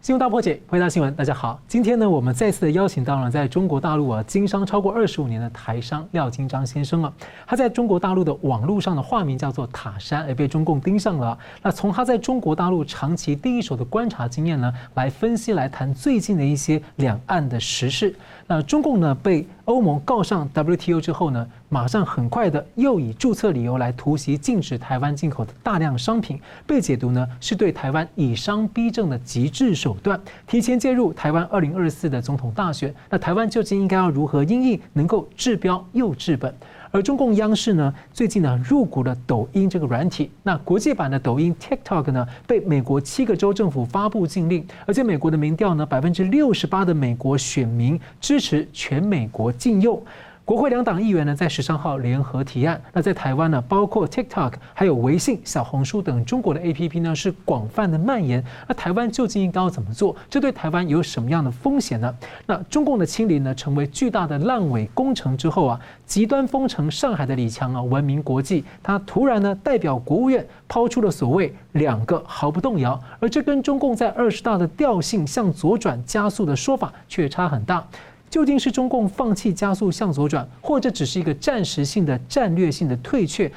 新闻大破解，回答新闻，大家好。今天呢，我们再次的邀请到了在中国大陆啊经商超过二十五年的台商廖金章先生啊。他在中国大陆的网络上的化名叫做塔山，而被中共盯上了。那从他在中国大陆长期第一手的观察经验呢，来分析来谈最近的一些两岸的时事。那中共呢被欧盟告上 WTO 之后呢，马上很快的又以注册理由来突袭禁止台湾进口的大量商品，被解读呢是对台湾以商逼政的极致手段，提前介入台湾二零二四的总统大选。那台湾究竟应该要如何应应，能够治标又治本？而中共央视呢，最近呢入股了抖音这个软体。那国际版的抖音 TikTok 呢，被美国七个州政府发布禁令，而且美国的民调呢，百分之六十八的美国选民支持全美国禁用。国会两党议员呢，在十三号联合提案。那在台湾呢，包括 TikTok、还有微信、小红书等中国的 APP 呢，是广泛的蔓延。那台湾究竟应该要怎么做？这对台湾有什么样的风险呢？那中共的清零呢，成为巨大的烂尾工程之后啊，极端封城上海的李强啊，闻名国际，他突然呢，代表国务院抛出了所谓两个毫不动摇，而这跟中共在二十大的调性向左转加速的说法却差很大。究竟是中共放弃加速向左转，或者只是一个暂时性的战略性的退却，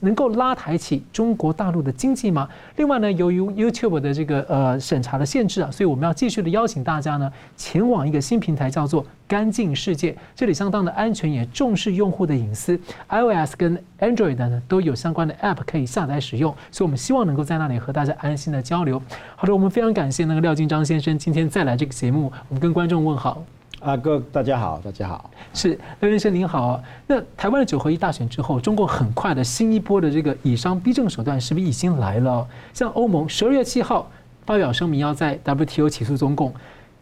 能够拉抬起中国大陆的经济吗？另外呢，由于 YouTube 的这个呃审查的限制啊，所以我们要继续的邀请大家呢前往一个新平台，叫做干净世界，这里相当的安全，也重视用户的隐私。iOS 跟 Android 呢都有相关的 App 可以下载使用，所以我们希望能够在那里和大家安心的交流。好的，我们非常感谢那个廖金章先生今天再来这个节目，我们跟观众问好。啊，哥，大家好，大家好，是刘先生您好。那台湾的九合一大选之后，中国很快的新一波的这个以商逼政手段是不是已经来了？像欧盟十二月七号发表声明，要在 WTO 起诉中共。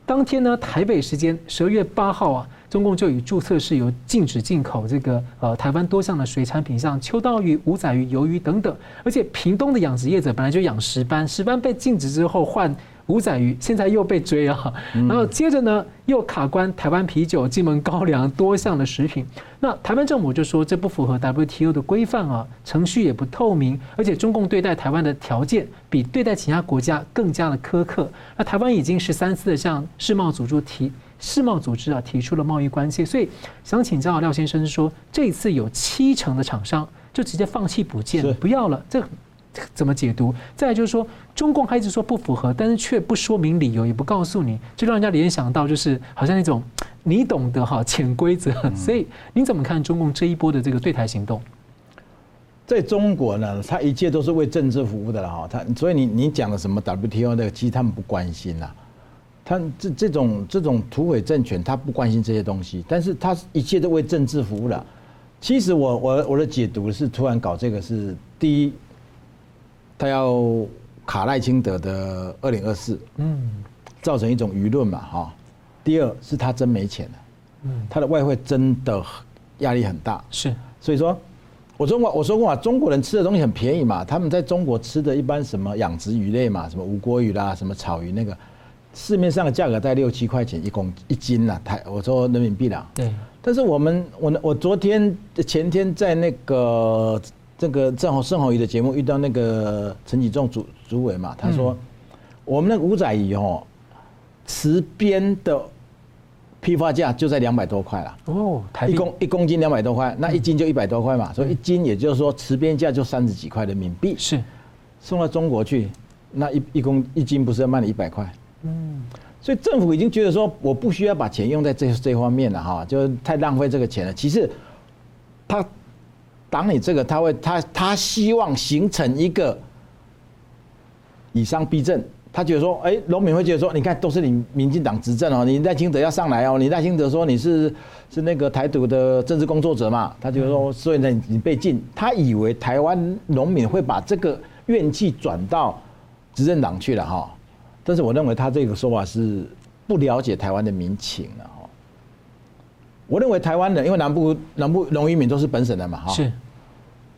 当天呢，台北时间十二月八号啊，中共就以注册事由禁止进口这个呃台湾多项的水产品，像秋刀鱼、五仔鱼、鱿鱼等等。而且屏东的养殖业者本来就养石斑，石斑被禁止之后换。午仔鱼现在又被追啊，然后接着呢又卡关台湾啤酒、金门高粱多项的食品。那台湾政府就说这不符合 WTO 的规范啊，程序也不透明，而且中共对待台湾的条件比对待其他国家更加的苛刻。那台湾已经十三次的向世贸组织提世贸组织啊提出了贸易关切，所以想请教廖先生说，这一次有七成的厂商就直接放弃补件，不要了，这。怎么解读？再来就是说，中共还一直说不符合，但是却不说明理由，也不告诉你，就让人家联想到就是好像那种你懂得哈潜规则。所以你怎么看中共这一波的这个对台行动？在中国呢，他一切都是为政治服务的了哈。他所以你你讲的什么 WTO 那个，其实他们不关心呐。他这这种这种土匪政权，他不关心这些东西，但是他一切都为政治服务了。其实我我我的解读是，突然搞这个是第一。他要卡赖清德的二零二四，嗯，造成一种舆论嘛，哈。第二是他真没钱了，嗯，他的外汇真的压力很大，是。所以说，我中国我说过啊，中国人吃的东西很便宜嘛，他们在中国吃的一般什么养殖鱼类嘛，什么吴锅鱼啦，什么草鱼那个，市面上的价格在六七块钱一公一斤呐，台我说人民币啦，对。但是我们我我昨天前天在那个。这个正好盛弘仪的节目遇到那个陈启仲主主委嘛，他说我们那个五仔鱼哦，池边的批发价就在两百多块了哦，一公一公斤两百多块，那一斤就一百多块嘛，所以一斤也就是说池边价就三十几块人民币，是送到中国去，那一一公一斤不是要卖你一百块？嗯，所以政府已经觉得说我不需要把钱用在这这方面了哈，就太浪费这个钱了。其实他。挡你这个，他会他他希望形成一个以商逼政，他觉得说，哎，农民会觉得说，你看都是你民进党执政哦，你赖清德要上来哦，你赖清德说你是是那个台独的政治工作者嘛，他就说，所以呢你被禁，他以为台湾农民会把这个怨气转到执政党去了哈，但是我认为他这个说法是不了解台湾的民情了。我认为台湾人，因为南部南部农渔民都是本省人嘛，哈。是。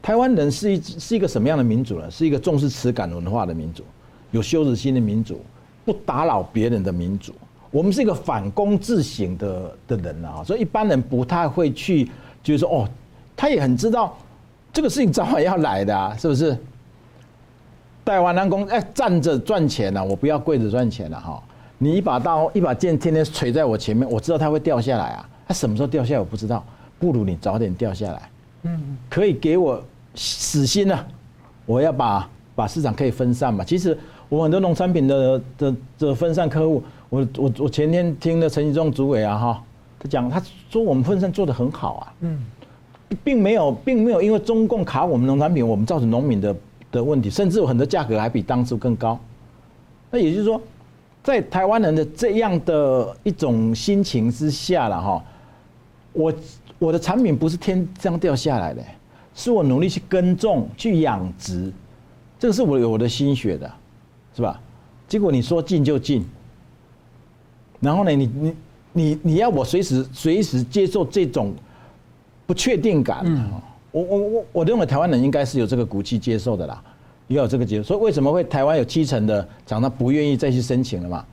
台湾人是一是一个什么样的民族呢？是一个重视耻感文化的民族，有羞耻心的民族，不打扰别人的民族。我们是一个反躬自省的的人啊，所以一般人不太会去，就是说哦，他也很知道这个事情早晚要来的啊，是不是？台湾人讲，哎，站着赚钱呐，我不要跪着赚钱了哈。你一把刀一把剑天天垂在我前面，我知道它会掉下来啊，它什么时候掉下来我不知道，不如你早点掉下来，嗯，可以给我死心啊，我要把把市场可以分散嘛。其实我很多农产品的的的分散客户，我我我前天听了陈吉仲主委啊哈，他讲他说我们分散做得很好啊，嗯，并没有并没有因为中共卡我们农产品，我们造成农民的的问题，甚至有很多价格还比当初更高，那也就是说。在台湾人的这样的一种心情之下了哈，我我的产品不是天这样掉下来的，是我努力去耕种、去养殖，这个是我有我的心血的，是吧？结果你说进就进，然后呢，你你你你要我随时随时接受这种不确定感，我我我我认为台湾人应该是有这个骨气接受的啦。也有这个接受，所以为什么会台湾有七成的厂商不愿意再去申请了嘛？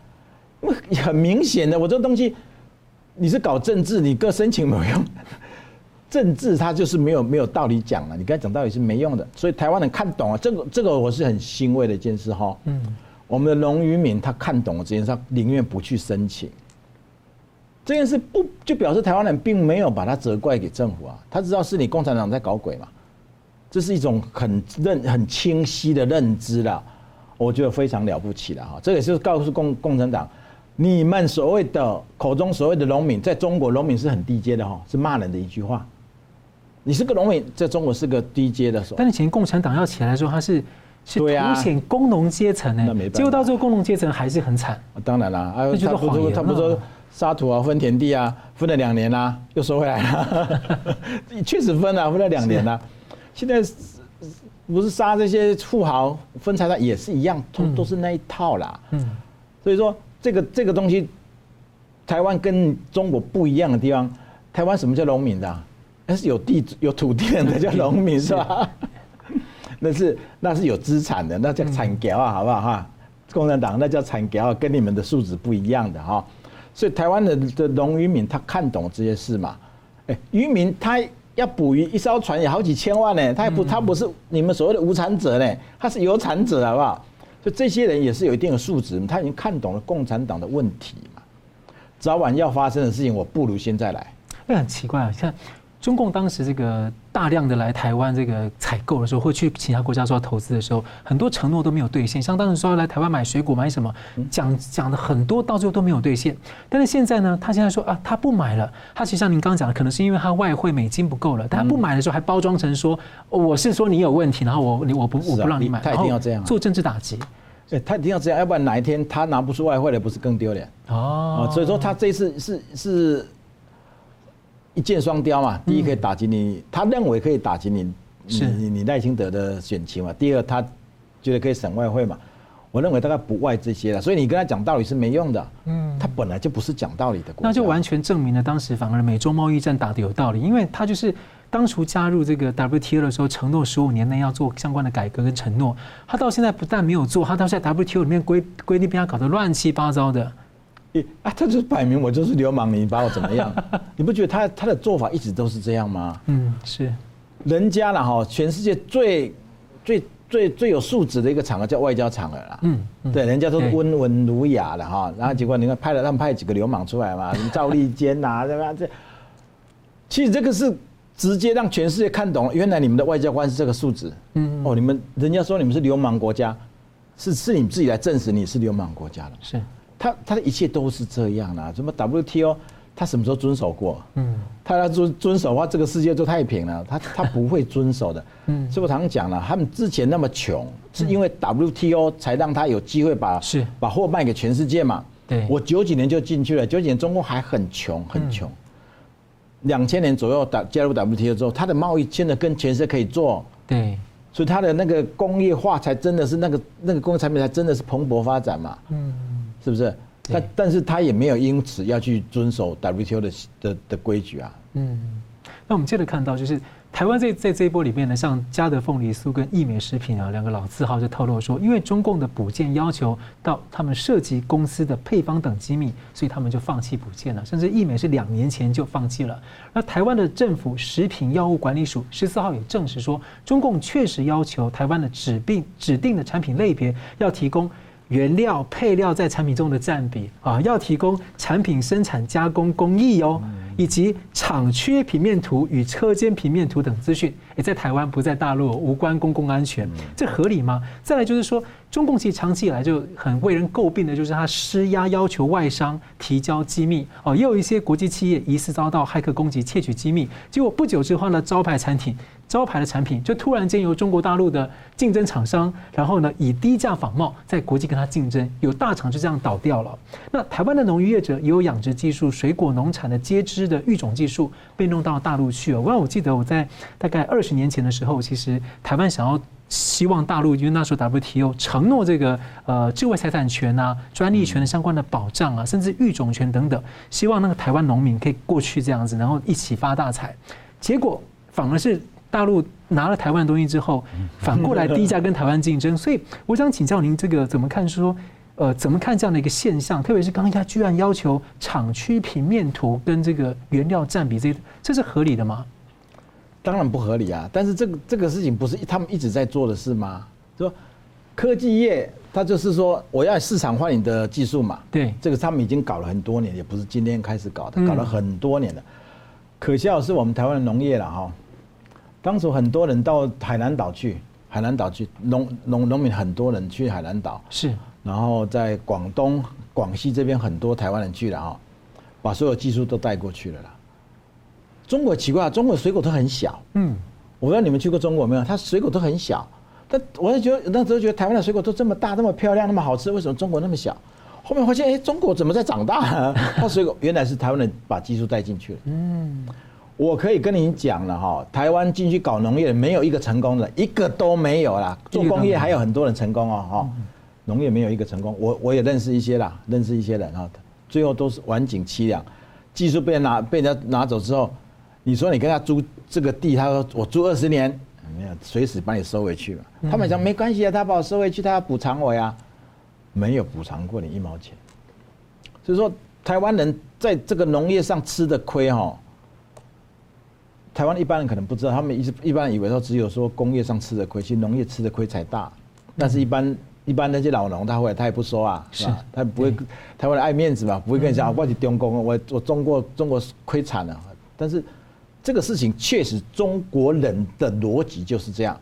因 为很明显的，我这个东西你是搞政治，你各申请没有用，政治它就是没有没有道理讲了，你刚才讲道理是没用的。所以台湾人看懂了这个这个，我是很欣慰的一件事哈。嗯，我们的农渔民他看懂了这件事，他宁愿不去申请。这件事不就表示台湾人并没有把它责怪给政府啊？他知道是你共产党在搞鬼嘛？这是一种很认很清晰的认知了，我觉得非常了不起了哈。这也是告诉共共产党，你们所谓的口中所谓的农民，在中国农民是很低阶的哈，是骂人的一句话。你是个农民，在中国是个低阶的时候。但是以前共产党要起来的时候，他是是凸显工农阶层哎，结果到最后工农阶层还是很惨。当然了，他不说他不说沙土啊，分田地啊，分了两年啦，又收回来了，确实分了，分了两年了。现在不是杀这些富豪分财产也是一样，都都是那一套啦。嗯，所以说这个这个东西，台湾跟中国不一样的地方，台湾什么叫农民的？那是有地有土地的叫农民是吧？那是那是有资产的，那叫产侨啊，好不好哈？共产党那叫产侨啊，跟你们的素质不一样的哈。所以台湾的的农渔民他看懂这些事嘛？哎，渔民他。要捕鱼，一艘船也好几千万呢。他也不，他不是你们所谓的无产者呢，他是有产者，好不好？所以这些人也是有一定的素质，他已经看懂了共产党的问题嘛。早晚要发生的事情，我不如现在来。那很奇怪啊，像。中共当时这个大量的来台湾这个采购的时候，或去其他国家做投资的时候，很多承诺都没有兑现。像当时说要来台湾买水果买什么，讲讲的很多，到最后都没有兑现。但是现在呢，他现在说啊，他不买了。他其实像您刚刚讲的，可能是因为他外汇美金不够了。但他不买的时候，还包装成说我是说你有问题，然后我你我不我不让你买，他一定要这样做政治打击。对，他一定要这样，要不然哪一天他拿不出外汇来，不是更丢脸？哦，所以说他这次是是。一箭双雕嘛，第一可以打击你，他认为可以打击你，你你赖清德的选情嘛。第二，他觉得可以省外汇嘛。我认为大概不外这些了，所以你跟他讲道理是没用的。嗯，他本来就不是讲道理的国家。那就完全证明了当时反而美中贸易战打得有道理，因为他就是当初加入这个 WTO 的时候，承诺十五年内要做相关的改革跟承诺，他到现在不但没有做，他到现在 WTO 里面规规定被他搞得乱七八糟的。啊，他就摆明我就是流氓，你把我怎么样？你不觉得他他的做法一直都是这样吗？嗯，是。人家了哈，全世界最最最最有素质的一个场合叫外交场合啦。嗯，对，人家都是温文儒雅的哈。然后结果你看派了他们派几个流氓出来嘛，什么赵立坚呐，对吧？这其实这个是直接让全世界看懂，原来你们的外交官是这个素质。嗯哦，你们人家说你们是流氓国家，是是你们自己来证实你是流氓国家的。是。他他的一切都是这样啦，什么 WTO，他什么时候遵守过？嗯，他要遵遵守的话，这个世界就太平了。他他不会遵守的。嗯，所以我常讲了，他们之前那么穷，是因为 WTO 才让他有机会把是把货卖给全世界嘛。对，我九几年就进去了，九几年中国还很穷很穷，两千年左右打加入 WTO 之后，他的贸易现在跟全世界可以做。对，所以他的那个工业化才真的是那个那个工业产品才真的是蓬勃发展嘛。嗯。是不是？但但是他也没有因此要去遵守 WTO 的的的规矩啊。嗯，那我们接着看到，就是台湾在在这一波里面呢，像嘉德凤梨酥跟益美食品啊两个老字号就透露说，因为中共的补件要求到他们涉及公司的配方等机密，所以他们就放弃补件了。甚至益美是两年前就放弃了。那台湾的政府食品药物管理署十四号也证实说，中共确实要求台湾的指定指定的产品类别要提供。原料配料在产品中的占比啊，要提供产品生产加工工艺哦，以及厂区平面图与车间平面图等资讯。也，在台湾不在大陆，无关公共安全，这合理吗？再来就是说，中共其实长期以来就很为人诟病的，就是他施压要求外商提交机密哦，也有一些国际企业疑似遭到骇客攻击窃取机密，结果不久之后呢，招牌产品。招牌的产品就突然间由中国大陆的竞争厂商，然后呢以低价仿冒，在国际跟他竞争，有大厂就这样倒掉了。那台湾的农渔业者也有养殖技术，水果农产的接枝的育种技术被弄到大陆去了。我我记得我在大概二十年前的时候，其实台湾想要希望大陆，因为那时候 WTO 承诺这个呃智慧财产权啊、专利权的相关的保障啊，甚至育种权等等，希望那个台湾农民可以过去这样子，然后一起发大财。结果反而是。大陆拿了台湾的东西之后，反过来低价跟台湾竞争，所以我想请教您，这个怎么看？说，呃，怎么看这样的一个现象？特别是刚刚他居然要求厂区平面图跟这个原料占比，这这是合理的吗？当然不合理啊！但是这个这个事情不是他们一直在做的事吗？说科技业，他就是说我要市场化你的技术嘛。对，这个他们已经搞了很多年，也不是今天开始搞的，搞了很多年了。可笑的是我们台湾的农业了哈。当时很多人到海南岛去，海南岛去农农农民很多人去海南岛，是，然后在广东、广西这边很多台湾人去了啊，把所有技术都带过去了啦。中国奇怪，中国水果都很小，嗯，我不知道你们去过中国没有？它水果都很小，但我就觉得那时候觉得台湾的水果都这么大、这么漂亮、那么好吃，为什么中国那么小？后面发现，哎，中国怎么在长大啊？它水果原来是台湾人把技术带进去了，嗯。我可以跟你讲了哈，台湾进去搞农业没有一个成功的，一个都没有啦。做工业还有很多人成功哦，哈，农业没有一个成功。我我也认识一些啦，认识一些人啊，最后都是晚景凄凉，技术被人拿被人家拿走之后，你说你跟他租这个地，他说我租二十年，没有，随时把你收回去嘛。他们讲没关系啊，他把我收回去，他要补偿我呀，没有补偿过你一毛钱。所以说，台湾人在这个农业上吃的亏哈。台湾一般人可能不知道，他们一直一般人以为说只有说工业上吃的亏，其实农业吃的亏才大。但是，一般一般那些老农，他会他也不说啊，是吧？他不会，台湾人爱面子嘛，不会跟你讲我是中工，我我中国中国亏惨了。但是这个事情确实中国人的逻辑就是这样，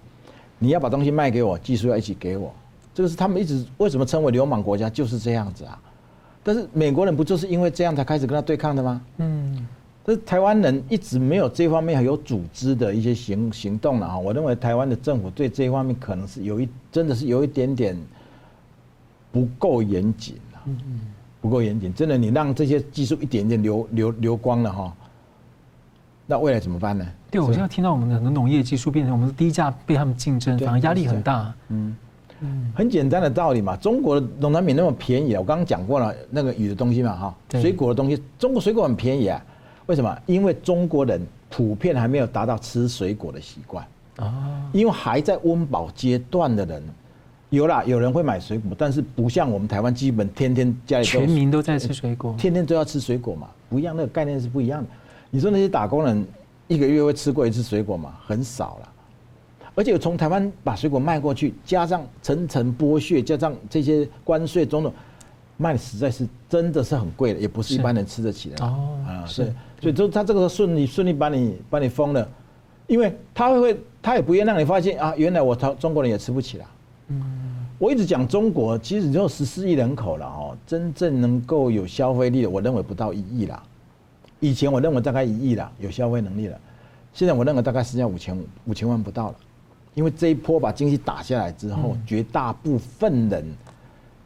你要把东西卖给我，技术要一起给我，这个是他们一直为什么称为流氓国家就是这样子啊。但是美国人不就是因为这样才开始跟他对抗的吗？嗯。但是台湾人一直没有这方面很有组织的一些行行动了哈，我认为台湾的政府对这一方面可能是有一真的是有一点点不够严谨了，不够严谨，真的你让这些技术一点点流流流光了哈，那未来怎么办呢？对，我现在听到我们的农业技术变成我们的低价被他们竞争，反而压力很大。嗯嗯，很简单的道理嘛，中国的农产品那么便宜，我刚刚讲过了那个鱼的东西嘛哈，水果的东西，中国水果很便宜啊。为什么？因为中国人普遍还没有达到吃水果的习惯啊。因为还在温饱阶段的人，有啦，有人会买水果，但是不像我们台湾，基本天天家里全民都在吃水果，天天都要吃水果嘛，不一样，那个概念是不一样的。你说那些打工人一个月会吃过一次水果吗？很少了。而且从台湾把水果卖过去，加上层层剥削，加上这些关税种种。卖的实在是真的是很贵的，也不是一般人吃得起的哦。啊，是，所以就他这个顺利顺利把你把你封了，因为他会他也不愿让你发现啊，原来我中中国人也吃不起了。嗯，我一直讲中国，其实只有十四亿人口了哦，真正能够有消费力的，我认为不到一亿啦。以前我认为大概一亿了，有消费能力了，现在我认为大概剩下五千五千万不到了，因为这一波把经济打下来之后，绝大部分人。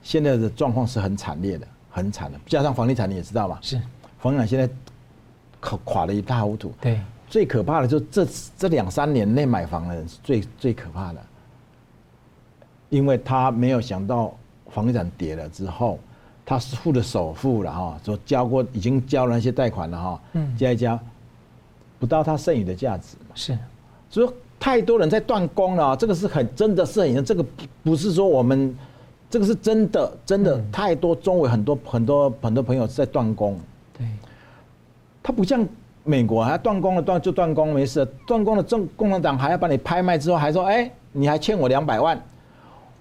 现在的状况是很惨烈的，很惨的。加上房地产，你也知道吧？是，房地产现在垮垮的一塌糊涂。对，最可怕的就是这这两三年内买房的人是最最可怕的，因为他没有想到房地产跌了之后，他是付的首付了哈，说交过已经交了那些贷款了哈，嗯，加一加，不到他剩余的价值嘛。是，所以太多人在断供了，这个是很真的是很，这个不是说我们。这个是真的，真的太多中国很多很多很多朋友在断供。对，他不像美国，他断供了断就断供没事，断供了，政共产党还要把你拍卖之后还说，哎，你还欠我两百万，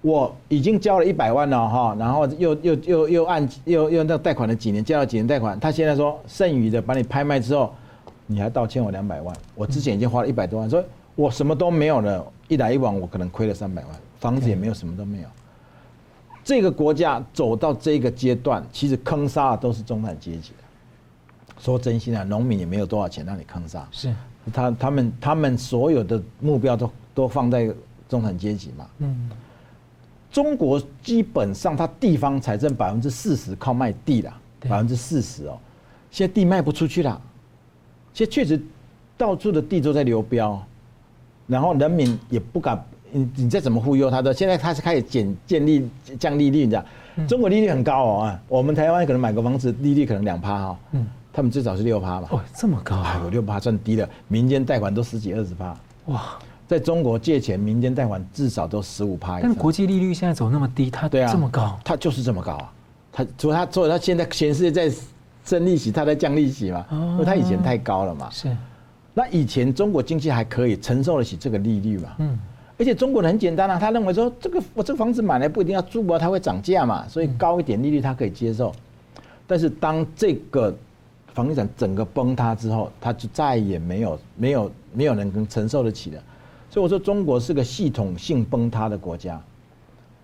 我已经交了一百万了哈，然后又又又又按又又那贷款了几年，交了几年贷款，他现在说剩余的把你拍卖之后，你还倒欠我两百万，我之前已经花了一百多万，所以我什么都没有了，一来一往我可能亏了三百万，房子也没有，什么都没有。这个国家走到这个阶段，其实坑杀的都是中产阶级的。说真心啊，农民也没有多少钱让你坑杀，是他他们他们所有的目标都都放在中产阶级嘛。嗯。中国基本上，它地方财政百分之四十靠卖地了，百分之四十哦。现在地卖不出去了，现在确实到处的地都在流标，然后人民也不敢，你你再怎么忽悠他的，现在他是开始减建立降利率，你知道？中国利率很高哦啊，我们台湾可能买个房子利率可能两趴哈，嗯，他们至少是六趴吧。哦，这么高啊！有六趴算低了，民间贷款都十几二十趴。哇。在中国借钱，民间贷款至少都十五趴以上。但国际利率现在走那么低，它对啊这么高，它就是这么高啊！它除了它，除了它现在全世界在升利息，它在降利息嘛？因为它以前太高了嘛。是。那以前中国经济还可以承受得起这个利率嘛？嗯。而且中国人很简单啊，他认为说这个我这个房子买来不一定要住啊，它会涨价嘛，所以高一点利率他可以接受。但是当这个房地产整个崩塌之后，他就再也没有没有没有人能承受得起的。所以我说，中国是个系统性崩塌的国家，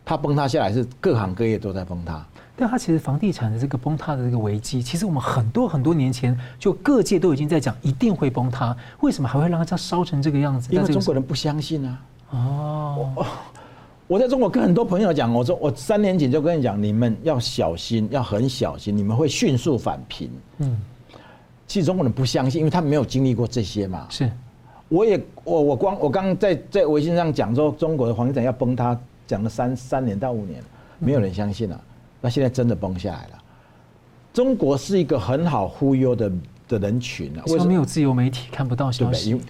它崩塌下来是各行各业都在崩塌。但它其实房地产的这个崩塌的这个危机，其实我们很多很多年前就各界都已经在讲一定会崩塌，为什么还会让它烧成这个样子？因为中国人不相信啊。哦，我在中国跟很多朋友讲，我说我三年前就跟你讲，你们要小心，要很小心，你们会迅速返贫。嗯，其实中国人不相信，因为他们没有经历过这些嘛。是。我也我我光我刚刚在在微信上讲说中国的房地产要崩塌，讲了三三年到五年，没有人相信了。那现在真的崩下来了。中国是一个很好忽悠的的人群啊，为什么没有自由媒体看不到消息？因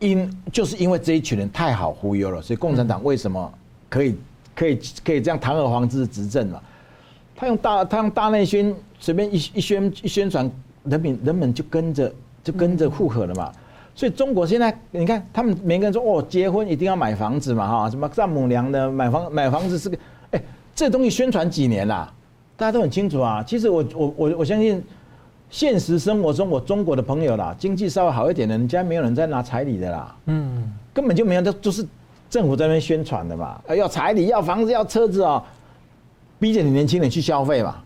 因就是因为这一群人太好忽悠了，所以共产党为什么可以可以可以这样堂而皇之执政嘛？他用大他用大内宣随便一一宣一宣传，人民人们就跟着就跟着附和了嘛。所以中国现在，你看他们每个人说哦，结婚一定要买房子嘛，哈，什么丈母娘的买房买房子是个，哎，这东西宣传几年啦，大家都很清楚啊。其实我我我我相信，现实生活中我中国的朋友啦，经济稍微好一点的，人家没有人在拿彩礼的啦，嗯，根本就没有，都都是政府在那边宣传的嘛，要彩礼，要房子，要车子哦，逼着你年轻人去消费嘛。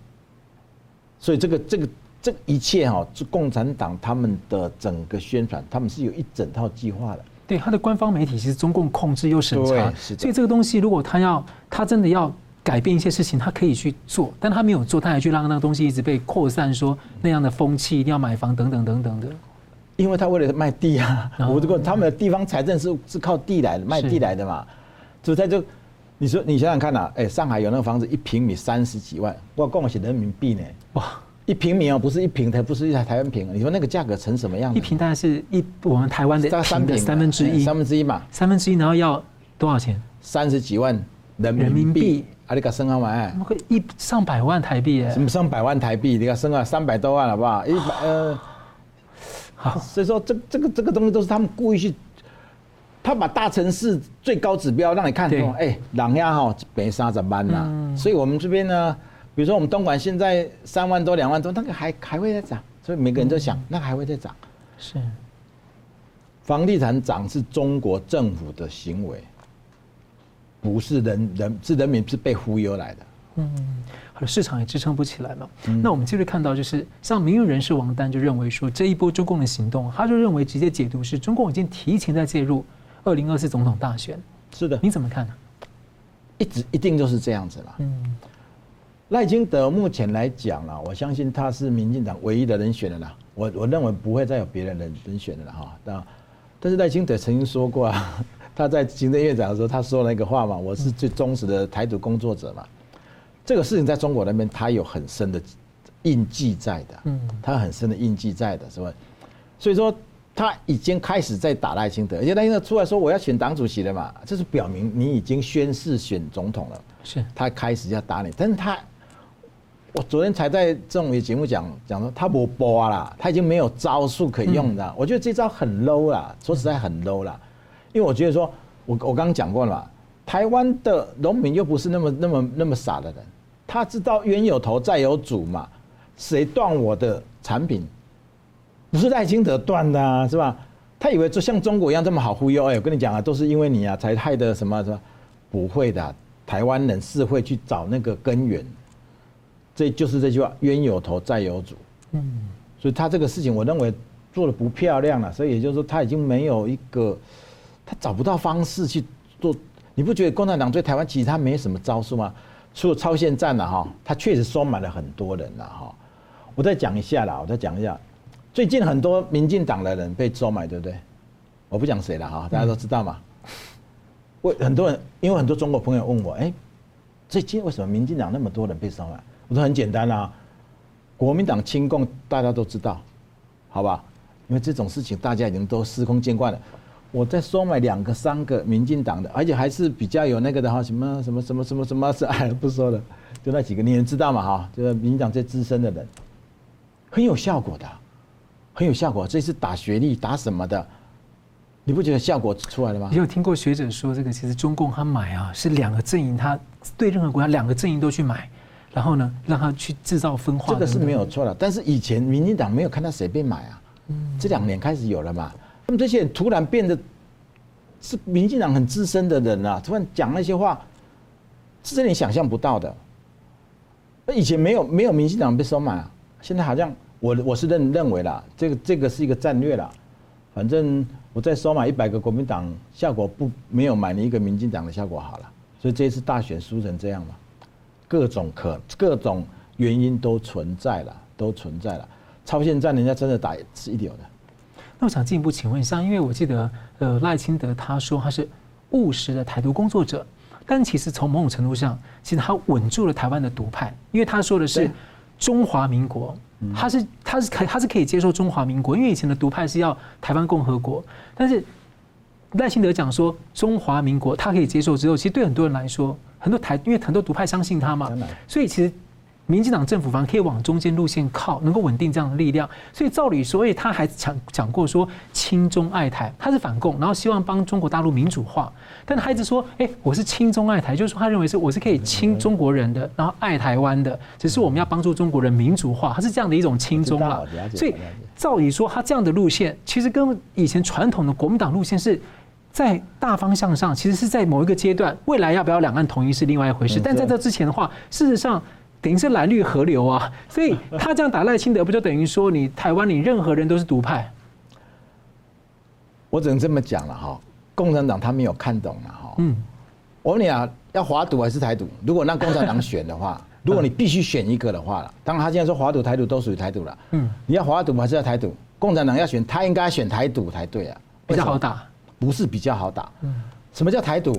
所以这个这个。这一切哈，是共产党他们的整个宣传，他们是有一整套计划的。对，他的官方媒体其实中共控制又审查，所以这个东西如果他要，他真的要改变一些事情，他可以去做，但他没有做，他还去让那个东西一直被扩散，说那样的风气一定要买房等等等等的。因为他为了卖地啊，我这个他们的地方财政是是靠地来的，卖地来的嘛，所以他就你说你想想看呐，哎，上海有那个房子一平米三十几万，我跟我写人民币呢，哇。一平米哦，不是一平台，不是一台台湾平，你说那个价格成什么样子？一平大概是一我们台湾的三的三分之一，三分之一嘛，三分之一，然后要多少钱？三十几万人民币，啊，你个生啊万？会一上百万台币？什么上百万台币？你个生啊三百多万好不好？一百呃，好，所以说这这个这个东西都是他们故意去，他把大城市最高指标让你看，哎，两亚哈北沙怎么办呢？所以我们这边呢。比如说我们东莞现在三万多两万多，那个还还会再涨，所以每个人都想，那个还会再涨。是，房地产涨是中国政府的行为，不是人人是人民是被忽悠来的。嗯，好了，市场也支撑不起来嘛。那我们继续看到，就是像民运人士王丹就认为说，这一波中共的行动，他就认为直接解读是中共已经提前在介入二零二四总统大选。是的，你怎么看呢？一直一定就是这样子了。嗯。赖清德目前来讲啦，我相信他是民进党唯一的人选的啦。我我认为不会再有别人的人选的了哈。但但是赖清德曾经说过啊，他在行政院长的时候，他说了一个话嘛，我是最忠实的台独工作者嘛。这个事情在中国那边，他有很深的印记在的，嗯，他很深的印记在的，是吧？所以说他已经开始在打赖清德，而且赖清德出来说我要选党主席了嘛，这是表明你已经宣誓选总统了，是他开始要打你，但是他。我昨天才在政委节目讲讲说他不播啦，他已经没有招数可以用的。我觉得这招很 low 啦，说实在很 low 啦。因为我觉得说，我我刚刚讲过了嘛，台湾的农民又不是那么那么那么傻的人，他知道冤有头债有主嘛，谁断我的产品，不是赖清德断的啊，是吧？他以为就像中国一样这么好忽悠，哎，我跟你讲啊，都是因为你啊才害的什么什么，不会的，台湾人是会去找那个根源，这就是这句话，冤有头债有主，嗯，所以他这个事情我认为做的不漂亮了，所以也就是说他已经没有一个，他找不到方式去做，你不觉得共产党对台湾其实他没什么招数吗？除了超限战了哈，他确实收买了很多人了哈，我再讲一下啦，我再讲一下。最近很多民进党的人被收买，对不对？我不讲谁了哈，大家都知道嘛。为很多人，因为很多中国朋友问我，哎，最近为什么民进党那么多人被收买？我说很简单啊，国民党亲共大家都知道，好吧？因为这种事情大家已经都司空见惯了。我再收买两个、三个民进党的，而且还是比较有那个的哈，什么什么什么什么什么是 哎不说了，就那几个你也知道嘛哈，就是民进党最资深的人，很有效果的。很有效果，这是打学历打什么的，你不觉得效果出来了吗？你有听过学者说，这个其实中共他买啊，是两个阵营，他对任何国家两个阵营都去买，然后呢，让他去制造分化。这个是没有错的，但是以前民进党没有看到谁被买啊，这两年开始有了嘛。那么这些人突然变得是民进党很资深的人啊，突然讲那些话，是你想象不到的。那以前没有没有民进党被收买啊，现在好像。我我是认认为啦，这个这个是一个战略啦，反正我再收买一百个国民党，效果不没有买你一个民进党的效果好了，所以这一次大选输成这样嘛，各种可各种原因都存在了，都存在了。超限战人家真的打是一流的。那我想进一步请问一下，因为我记得呃赖清德他说他是务实的台独工作者，但其实从某种程度上，其实他稳住了台湾的独派，因为他说的是中华民国。他是他是可他是可以接受中华民国，因为以前的独派是要台湾共和国，但是赖清德讲说中华民国他可以接受之后，其实对很多人来说，很多台因为很多独派相信他嘛，所以其实。民进党政府反而可以往中间路线靠，能够稳定这样的力量。所以照理说，以，他还讲讲过说亲中爱台，他是反共，然后希望帮中国大陆民主化。但他一直说，诶，我是亲中爱台，就是说他认为是我是可以亲中国人的，然后爱台湾的，只是我们要帮助中国人民主化，他是这样的一种亲中了。所以照理说，他这样的路线其实跟以前传统的国民党路线是在大方向上，其实是在某一个阶段，未来要不要两岸统一是另外一回事。但在这之前的话，事实上。等于是蓝绿合流啊，所以他这样打赖清德，不就等于说你台湾你任何人都是独派？我只能这么讲了哈，共产党他没有看懂了哈。嗯，我问你啊，要华独还是台独？如果让共产党选的话，如果你必须选一个的话了，当然他现在说华独、台独都属于台独了。嗯，你要华独还是要台独？共产党要选，他应该选台独才对啊，比较好打。不是比较好打。嗯，什么叫台独？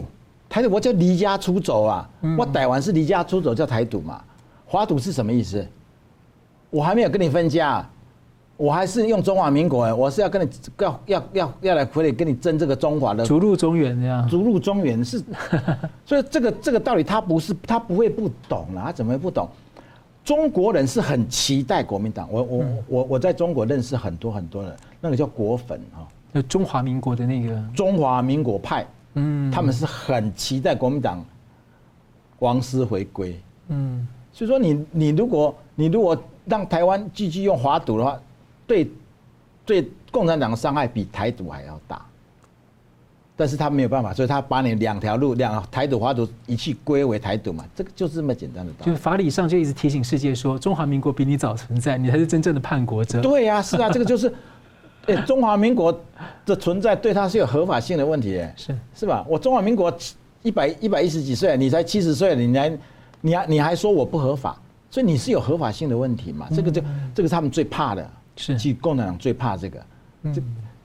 台独我叫离家出走啊，我逮完是离家出走叫台独嘛。华独是什么意思？我还没有跟你分家，我还是用中华民国哎，我是要跟你要要要要来回来跟你争这个中华的，逐鹿中原这样，逐鹿中原是，所以这个这个道理他不是他不会不懂啊，他怎么会不懂？中国人是很期待国民党，我我我我在中国认识很多很多人，那个叫国粉哈，就中华民国的那个中华民国派，嗯，他们是很期待国民党王师回归，嗯。所以说你你如果你如果让台湾继续用华独的话，对对共产党的伤害比台独还要大。但是他没有办法，所以他把你两条路两台独华独一起归为台独嘛，这个就是这么简单的道理。就是法理上就一直提醒世界说，中华民国比你早存在，你才是真正的叛国者。对呀、啊，是啊，这个就是，哎，中华民国的存在对他是有合法性的问题，是是吧？我中华民国一百一百一十几岁，你才七十岁，你还。你还你还说我不合法，所以你是有合法性的问题嘛？这个就这个是他们最怕的，是，其实共产党最怕这个，这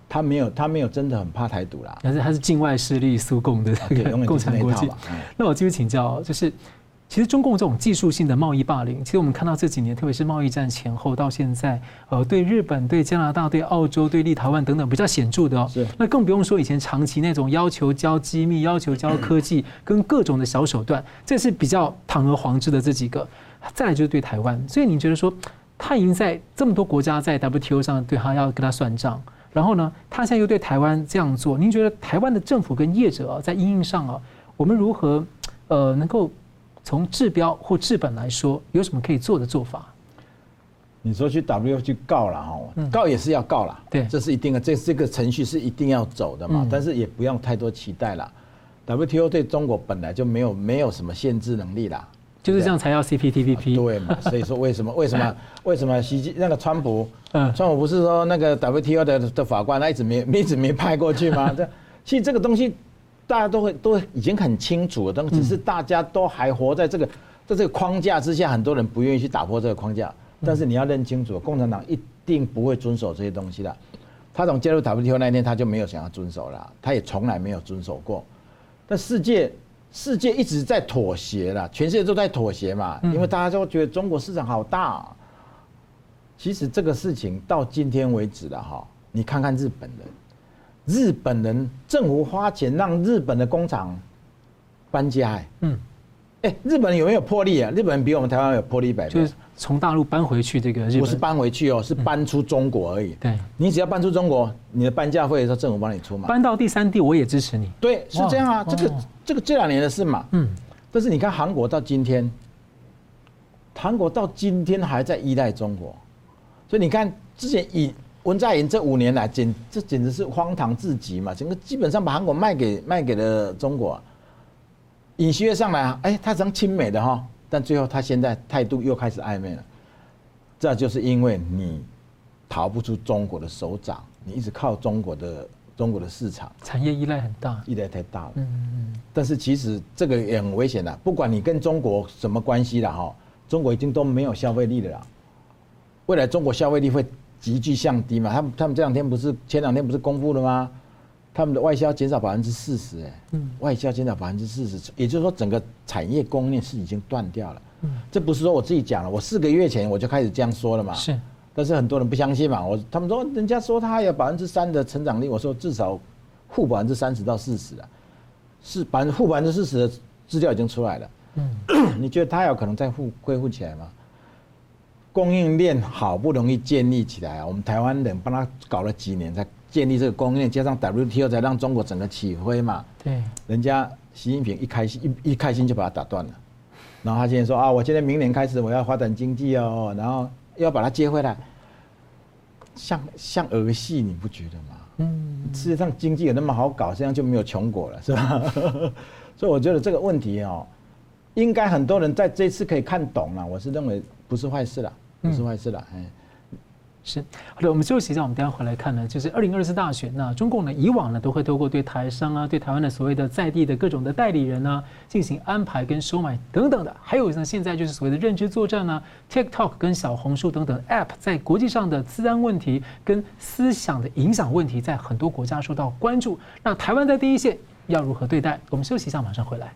他没有他没有真的很怕台独啦，但是他是境外势力苏共的这个共产国际。那我继续请教，就是。其实中共这种技术性的贸易霸凌，其实我们看到这几年，特别是贸易战前后到现在，呃，对日本、对加拿大、对澳洲、对立台湾等等比较显著的哦。是。那更不用说以前长期那种要求交机密、要求交科技 跟各种的小手段，这是比较堂而皇之的这几个。再来就是对台湾，所以你觉得说他已经在这么多国家在 WTO 上对他要跟他算账，然后呢，他现在又对台湾这样做，您觉得台湾的政府跟业者啊，在应用上啊？我们如何呃能够从治标或治本来说，有什么可以做的做法？你说去 W 去告了哈，告也是要告了，对，这是一定的，这这个程序是一定要走的嘛。但是也不用太多期待了。WTO 对中国本来就没有没有什么限制能力啦，就是这样才要 CPTPP。对嘛？所以说为什么为什么 为什么习那个川普，嗯，川普不是说那个 WTO 的的法官他一直没一直没派过去吗？这其实这个东西大家都会都已经很清楚了，但只是大家都还活在这个在这个框架之下，很多人不愿意去打破这个框架。但是你要认清楚，共产党一定不会遵守这些东西的。他从加入 WTO 那天，他就没有想要遵守了，他也从来没有遵守过。但世界世界一直在妥协了，全世界都在妥协嘛，因为大家都觉得中国市场好大啊。其实这个事情到今天为止了哈，你看看日本人，日本人政府花钱让日本的工厂搬家，哎，嗯，哎，日本人有没有魄力啊？日本人比我们台湾有魄力一百倍。就是从大陆搬回去，这个日本不是搬回去哦，是搬出中国而已。对，你只要搬出中国，你的搬家费是政府帮你出嘛。搬到第三地，我也支持你。对，是这样啊，这个这个这两年的事嘛。嗯。但是你看韩国到今天，韩国到今天还在依赖中国，所以你看之前以文在寅这五年来，简这简直是荒唐至极嘛，整个基本上把韩国卖给卖给了中国。尹锡悦上来啊，哎，他成亲美的哈。但最后，他现在态度又开始暧昧了，这就是因为你逃不出中国的手掌，你一直靠中国的中国的市场，产业依赖很大，依赖太大了。嗯嗯。但是其实这个也很危险的，不管你跟中国什么关系了哈，中国已经都没有消费力了啦。未来中国消费力会急剧降低嘛？他们他们这两天不是前两天不是公布了吗？他们的外销减少百分之四十，哎，外销减少百分之四十，也就是说整个产业供应链是已经断掉了。嗯，这不是说我自己讲了，我四个月前我就开始这样说了嘛。是，但是很多人不相信嘛。我他们说人家说他有百分之三的成长率，我说至少负百分之三十到四十啊，是百分负百分之四十的资料已经出来了。嗯，你觉得他有可能再复恢复起来吗？供应链好不容易建立起来啊，我们台湾人帮他搞了几年才。建立这个供应链，加上 WTO 才让中国整个起飞嘛。对，人家习近平一开心一一开心就把它打断了，然后他现在说啊，我今天明年开始我要发展经济哦，然后要把它接回来，像像儿戏，你不觉得吗？嗯，世界上经济有那么好搞，这样就没有穷国了，是吧？所以我觉得这个问题哦，应该很多人在这次可以看懂了，我是认为不是坏事了，不是坏事了，哎。是，好的，我们休息一下，我们等下回来看呢，就是二零二四大选，那中共呢以往呢都会透过对台商啊、对台湾的所谓的在地的各种的代理人呢进行安排跟收买等等的，还有呢现在就是所谓的认知作战呢，TikTok 跟小红书等等 App 在国际上的治安问题跟思想的影响问题，在很多国家受到关注。那台湾在第一线要如何对待？我们休息一下，马上回来。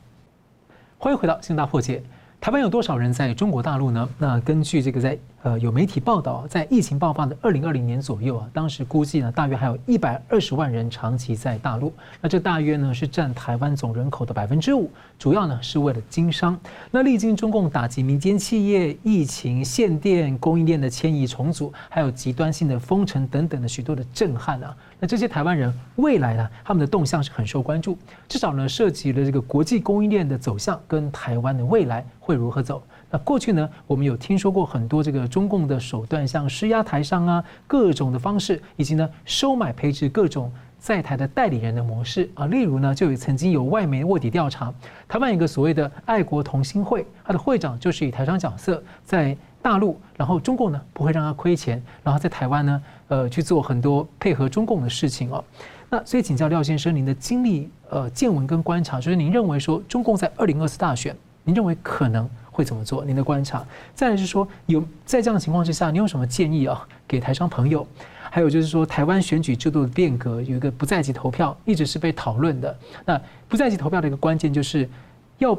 欢迎回到新大破解。台湾有多少人在中国大陆呢？那根据这个在呃有媒体报道，在疫情爆发的二零二零年左右啊，当时估计呢，大约还有一百二十万人长期在大陆。那这大约呢是占台湾总人口的百分之五，主要呢是为了经商。那历经中共打击民间企业、疫情、限电、供应链的迁移重组，还有极端性的封城等等的许多的震撼啊。那这些台湾人未来呢，他们的动向是很受关注，至少呢涉及了这个国际供应链的走向跟台湾的未来会如何走。那过去呢，我们有听说过很多这个中共的手段，像施压台商啊，各种的方式，以及呢收买培植各种在台的代理人的模式啊。例如呢，就有曾经有外媒卧底调查，台湾一个所谓的爱国同心会，它的会长就是以台商角色在大陆，然后中共呢不会让他亏钱，然后在台湾呢。呃，去做很多配合中共的事情哦。那所以请教廖先生，您的经历、呃见闻跟观察，就是您认为说中共在二零二四大选，您认为可能会怎么做？您的观察，再来是说有在这样的情况之下，你有什么建议啊？给台商朋友，还有就是说台湾选举制度的变革，有一个不在籍投票，一直是被讨论的。那不在籍投票的一个关键就是要。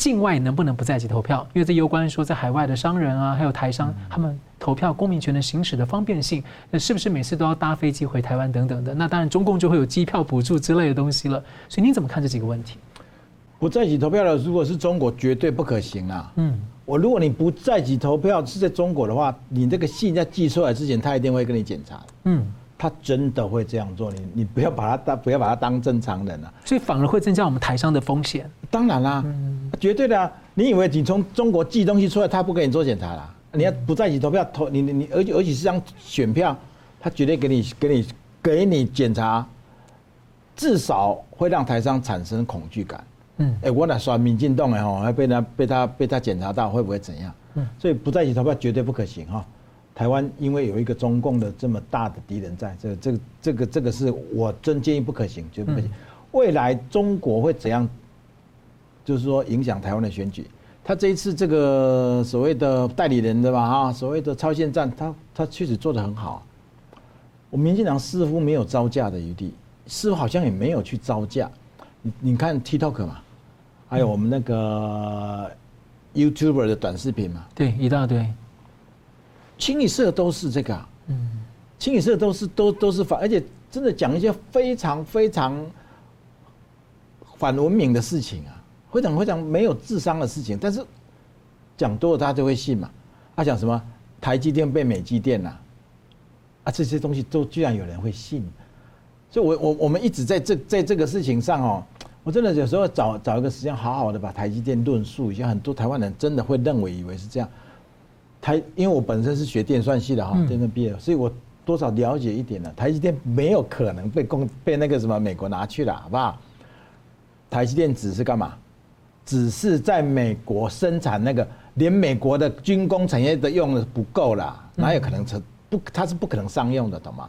境外能不能不在籍投票？因为这攸关说在海外的商人啊，还有台商，他们投票公民权的行使的方便性，那是不是每次都要搭飞机回台湾等等的？那当然中共就会有机票补助之类的东西了。所以你怎么看这几个问题？不在籍投票的，如果是中国，绝对不可行啊。嗯，我如果你不在籍投票是在中国的话，你这个信在寄出来之前，他一定会跟你检查。嗯，他真的会这样做，你你不要把他当不要把他当正常人啊，所以反而会增加我们台商的风险。当然啦，绝对的啊！你以为你从中国寄东西出来，他不给你做检查啦？你要不在一起投票投你你你，而且而且是张选票，他绝对给你给你给你检查，至少会让台商产生恐惧感。嗯，哎，我哪刷民进党的吼，还被他被他被他检查到，会不会怎样？嗯，所以不在一起投票绝对不可行哈。台湾因为有一个中共的这么大的敌人在，这这个这个这个是我真建议不可行，绝不可行。未来中国会怎样？就是说影响台湾的选举。他这一次这个所谓的代理人的吧，哈，所谓的超限战，他他确实做得很好。我们民进党似乎没有招架的余地，似乎好像也没有去招架。你你看 TikTok 嘛，还有我们那个 YouTuber 的短视频嘛，对，一大堆。清一色都是这个，嗯，清一色都是都都是反，而且真的讲一些非常非常反文明的事情啊。非常非常没有智商的事情，但是讲多了大家就会信嘛。他讲什么台积电被美积电呐，啊这些东西都居然有人会信，所以我我我们一直在这在这个事情上哦，我真的有时候找找一个时间好好的把台积电论述一下，很多台湾人真的会认为以为是这样。台因为我本身是学电算系的哈，电算毕业，所以我多少了解一点了。台积电没有可能被公被那个什么美国拿去了，好不好？台积电只是干嘛？只是在美国生产那个，连美国的军工产业都用的不够了，哪有可能成不？它是不可能商用的，懂吗？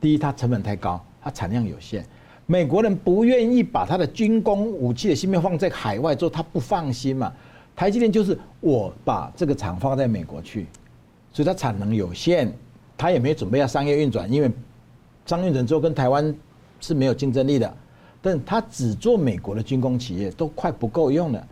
第一，它成本太高，它产量有限。美国人不愿意把它的军工武器的芯片放在海外做，他不放心嘛。台积电就是我把这个厂放在美国去，所以它产能有限，它也没准备要商业运转，因为商业运转之后跟台湾是没有竞争力的。但他只做美国的军工企业都快不够用了，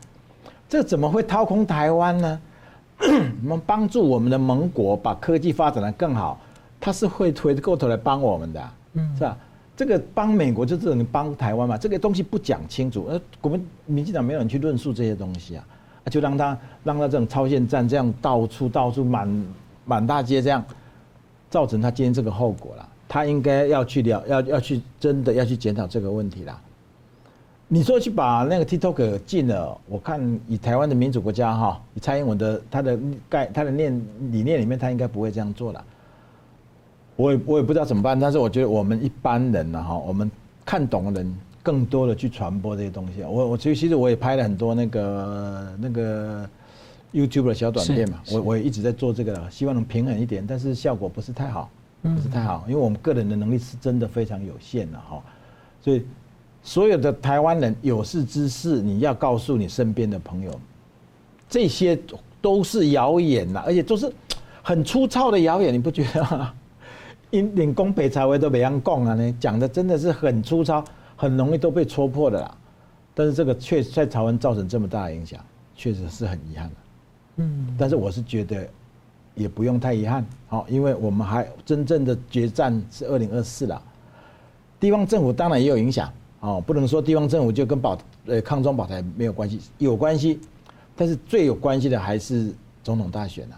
这怎么会掏空台湾呢？我们帮助我们的盟国把科技发展的更好，他是会回过头来帮我们的，嗯是吧？这个帮美国就只能帮台湾嘛？这个东西不讲清楚，呃，我们民进党没有人去论述这些东西啊，就让他让他这种超限战这样到处到处满满大街这样，造成他今天这个后果了。他应该要去了，要要去真的要去检讨这个问题啦。你说去把那个 TikTok 禁了，我看以台湾的民主国家哈，以蔡英文的他的概他的念理念里面，他应该不会这样做了。我也我也不知道怎么办，但是我觉得我们一般人呢哈，我们看懂的人更多的去传播这些东西。我我其实其实我也拍了很多那个那个 YouTube 的小短片嘛，我我也一直在做这个了，希望能平衡一点，但是效果不是太好。不是太好，因为我们个人的能力是真的非常有限的哈，所以所有的台湾人有识之士，你要告诉你身边的朋友，这些都是谣言呐，而且都是很粗糙的谣言，你不觉得吗？因连工北朝威都没样讲啊，呢讲的真的是很粗糙，很容易都被戳破的啦。但是这个确实在台湾造成这么大的影响，确实是很遗憾的。嗯，但是我是觉得。也不用太遗憾，好，因为我们还真正的决战是二零二四了。地方政府当然也有影响，哦，不能说地方政府就跟保呃抗中保台没有关系，有关系，但是最有关系的还是总统大选啊。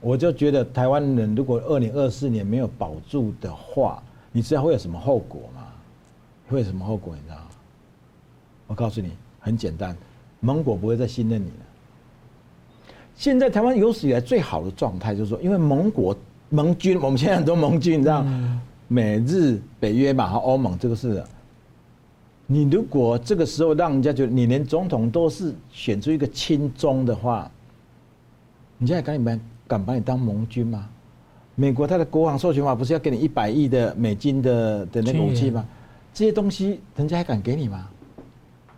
我就觉得台湾人如果二零二四年没有保住的话，你知道会有什么后果吗？会有什么后果？你知道吗？我告诉你，很简单，盟国不会再信任你了。现在台湾有史以来最好的状态，就是说，因为盟国盟军，我们现在很多盟军，你知道，美日北约嘛，和欧盟这个是。你如果这个时候让人家觉得你连总统都是选出一个亲中的话，你现在敢你们敢把你当盟军吗？美国他的国防授权法不是要给你一百亿的美金的的那个武器吗？这些东西人家还敢给你吗？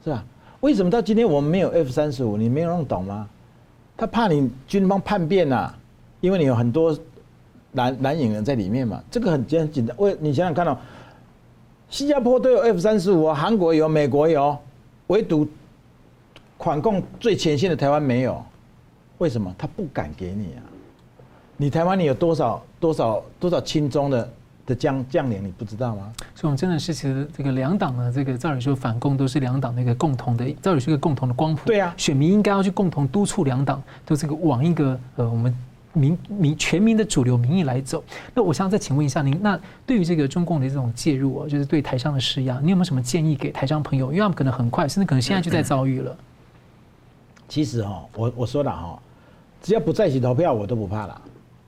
是吧？为什么到今天我们没有 F 三十五？你没有弄懂吗？他怕你军方叛变呐、啊，因为你有很多蓝蓝营人在里面嘛。这个很简简单，为你想想看哦，新加坡都有 F 三十五，韩国有，美国有，唯独反共最前线的台湾没有。为什么？他不敢给你啊！你台湾你有多少多少多少亲中的的将将领，你不知道吗？所以，我们真的是其实这个两党的，这个照理说反共都是两党的一个共同的，照理是一个共同的光谱。对啊，选民应该要去共同督促两党，都这个往一个呃我们民民全民的主流民意来走。那我想再请问一下您，那对于这个中共的这种介入啊，就是对台商的施压，你有没有什么建议给台商朋友？因为他们可能很快，甚至可能现在就在遭遇了。其实哈，我我说了哈，只要不在一起投票，我都不怕了。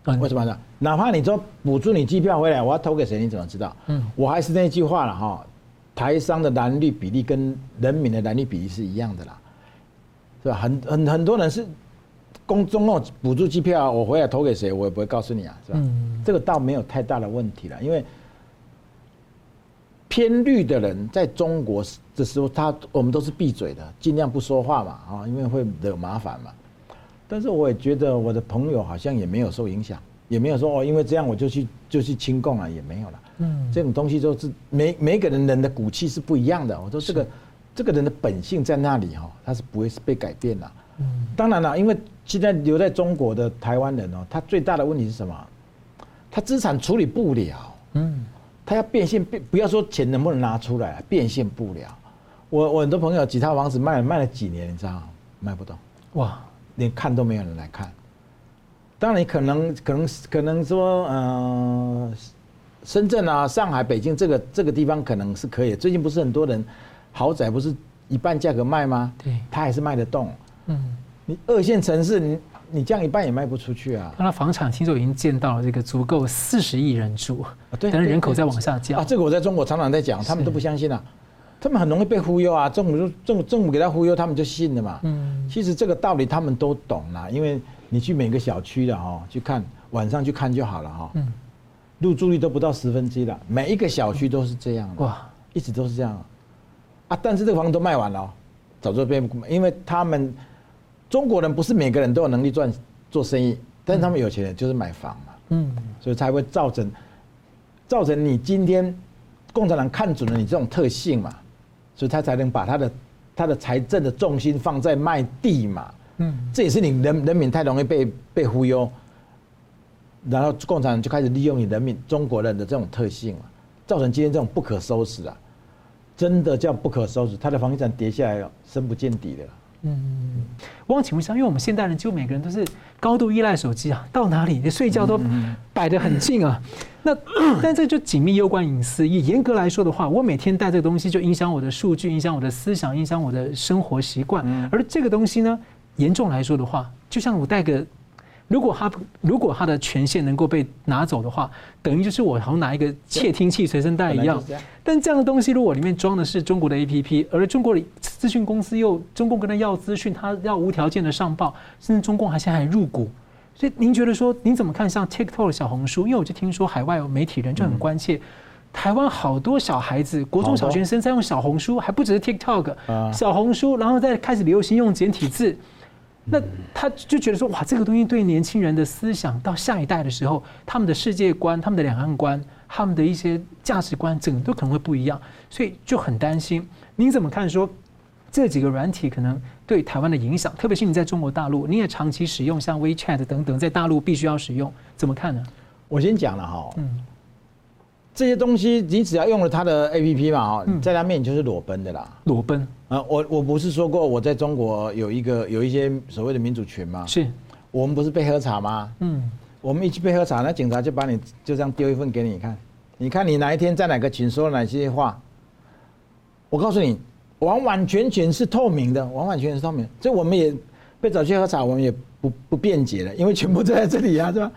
为什么呢？哪怕你说补助你机票回来，我要投给谁？你怎么知道？嗯，我还是那句话了哈，台商的蓝绿比例跟人民的蓝绿比例是一样的啦，是吧？很很很多人是公中共补助机票，我回来投给谁，我也不会告诉你啊，是吧？嗯，这个倒没有太大的问题了，因为偏绿的人在中国的时候，他我们都是闭嘴的，尽量不说话嘛，啊，因为会惹麻烦嘛。但是我也觉得我的朋友好像也没有受影响，也没有说哦，因为这样我就去就去清供了，也没有了。嗯，这种东西都是每每个人人的骨气是不一样的。我说这个这个人的本性在那里哈，他是不会是被改变的。嗯，当然了，因为现在留在中国的台湾人哦，他最大的问题是什么？他资产处理不了。嗯，他要变现变，不要说钱能不能拿出来，变现不了。我我很多朋友几套房子卖了卖了几年，你知道吗？卖不动。哇。连看都没有人来看，当然你可能可能可能说，呃，深圳啊、上海、北京这个这个地方可能是可以。最近不是很多人豪宅不是一半价格卖吗？对，他还是卖得动。嗯，你二线城市你你降一半也卖不出去啊。那房产听说已经建到了这个足够四十亿人住，啊，对，但是人口在往下降啊。这个我在中国常常在讲，他们都不相信啊。他们很容易被忽悠啊，政府就政府政府给他忽悠，他们就信了嘛。嗯，其实这个道理他们都懂啦，因为你去每个小区的哈，去看晚上去看就好了哈。嗯，入住率都不到十分之一了，每一个小区都是这样的。哇，一直都是这样啊。但是这个房子都卖完了，早就被，因为他们中国人不是每个人都有能力赚做生意，但是他们有钱人就是买房嘛。嗯，所以才会造成造成你今天共产党看准了你这种特性嘛。所以他才能把他的他的财政的重心放在卖地嘛，嗯，这也是你人人民太容易被被忽悠，然后共产党就开始利用你人民中国人的这种特性，造成今天这种不可收拾啊，真的叫不可收拾，他的房地产跌下来了，深不见底的。嗯，我想请问一下，因为我们现代人几乎每个人都是高度依赖手机啊，到哪里你睡觉都摆得很近啊。那 但这就紧密攸关隐私。以严格来说的话，我每天带这个东西就影响我的数据，影响我的思想，影响我的生活习惯。而这个东西呢，严重来说的话，就像我带个。如果他如果他的权限能够被拿走的话，等于就是我好像拿一个窃听器随身带一样。但这样的东西，如果里面装的是中国的 APP，而中国的资讯公司又中共跟他要资讯，他要无条件的上报，甚至中共还现在还入股。所以您觉得说，您怎么看像 TikTok 的小红书？因为我就听说海外有媒体人就很关切，台湾好多小孩子国中小学生在用小红书，还不只是 TikTok，小红书，然后再开始流行用简体字。那他就觉得说，哇，这个东西对年轻人的思想到下一代的时候，他们的世界观、他们的两岸观、他们的一些价值观，整个都可能会不一样，所以就很担心。您怎么看说这几个软体可能对台湾的影响？特别是你在中国大陆，你也长期使用像 WeChat 等等，在大陆必须要使用，怎么看呢？我先讲了哈，嗯。这些东西，你只要用了他的 APP 嘛，在他面前就是裸奔的啦。裸奔啊！我我不是说过我在中国有一个有一些所谓的民主群吗？是。我们不是被喝茶吗？嗯。我们一起被喝茶，那警察就把你就这样丢一份给你看，你看你哪一天在哪个群说了哪些话？我告诉你，完完全全是透明的，完完全全是透明。这我们也被找去喝茶，我们也不不辩解了，因为全部都在这里啊，是吧？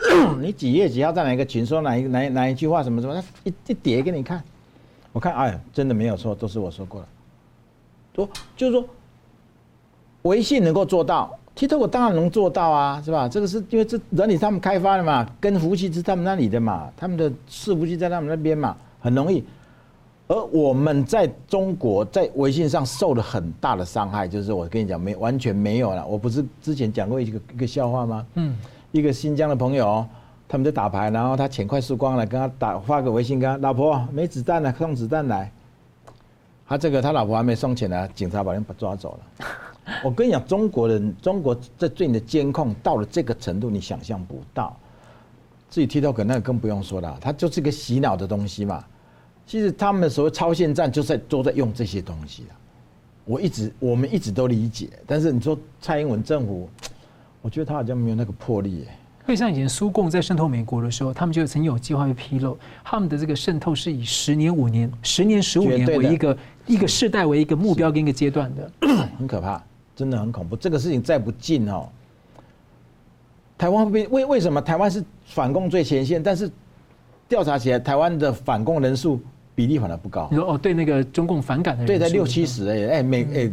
你几月几号在哪一个群说哪一哪哪一句话什么什么？他一一叠给你看，我看哎，真的没有错，都是我说过了。说就是说，微信能够做到，TikTok 当然能做到啊，是吧？这个是因为这人体他们开发的嘛，跟服务器是他们那里的嘛，他们的伺服器在他们那边嘛，很容易。而我们在中国在微信上受了很大的伤害，就是我跟你讲，没完全没有了。我不是之前讲过一个一个笑话吗？嗯。一个新疆的朋友，他们在打牌，然后他钱快输光了，跟他打发个微信，跟他老婆没子弹了，送子弹来。他这个他老婆还没送钱呢，警察把人把抓走了。我跟你讲，中国人，中国在对你的监控到了这个程度，你想象不到。至于 TikTok 那个更不用说了，它就是个洗脑的东西嘛。其实他们的所谓超限战，就在都在用这些东西。我一直我们一直都理解，但是你说蔡英文政府。我觉得他好像没有那个魄力，哎。所以像以前苏共在渗透美国的时候，他们就曾经有计划会披露，他们的这个渗透是以十年、五年、十年、十五年为一个一个世代为一个目标跟一个阶段的，很可怕，真的很恐怖。这个事情再不进哦，台湾会为为什么台湾是反共最前线，但是调查起来台湾的反共人数比例反而不高。你说哦，对那个中共反感的人，对，在六七十哎哎美哎，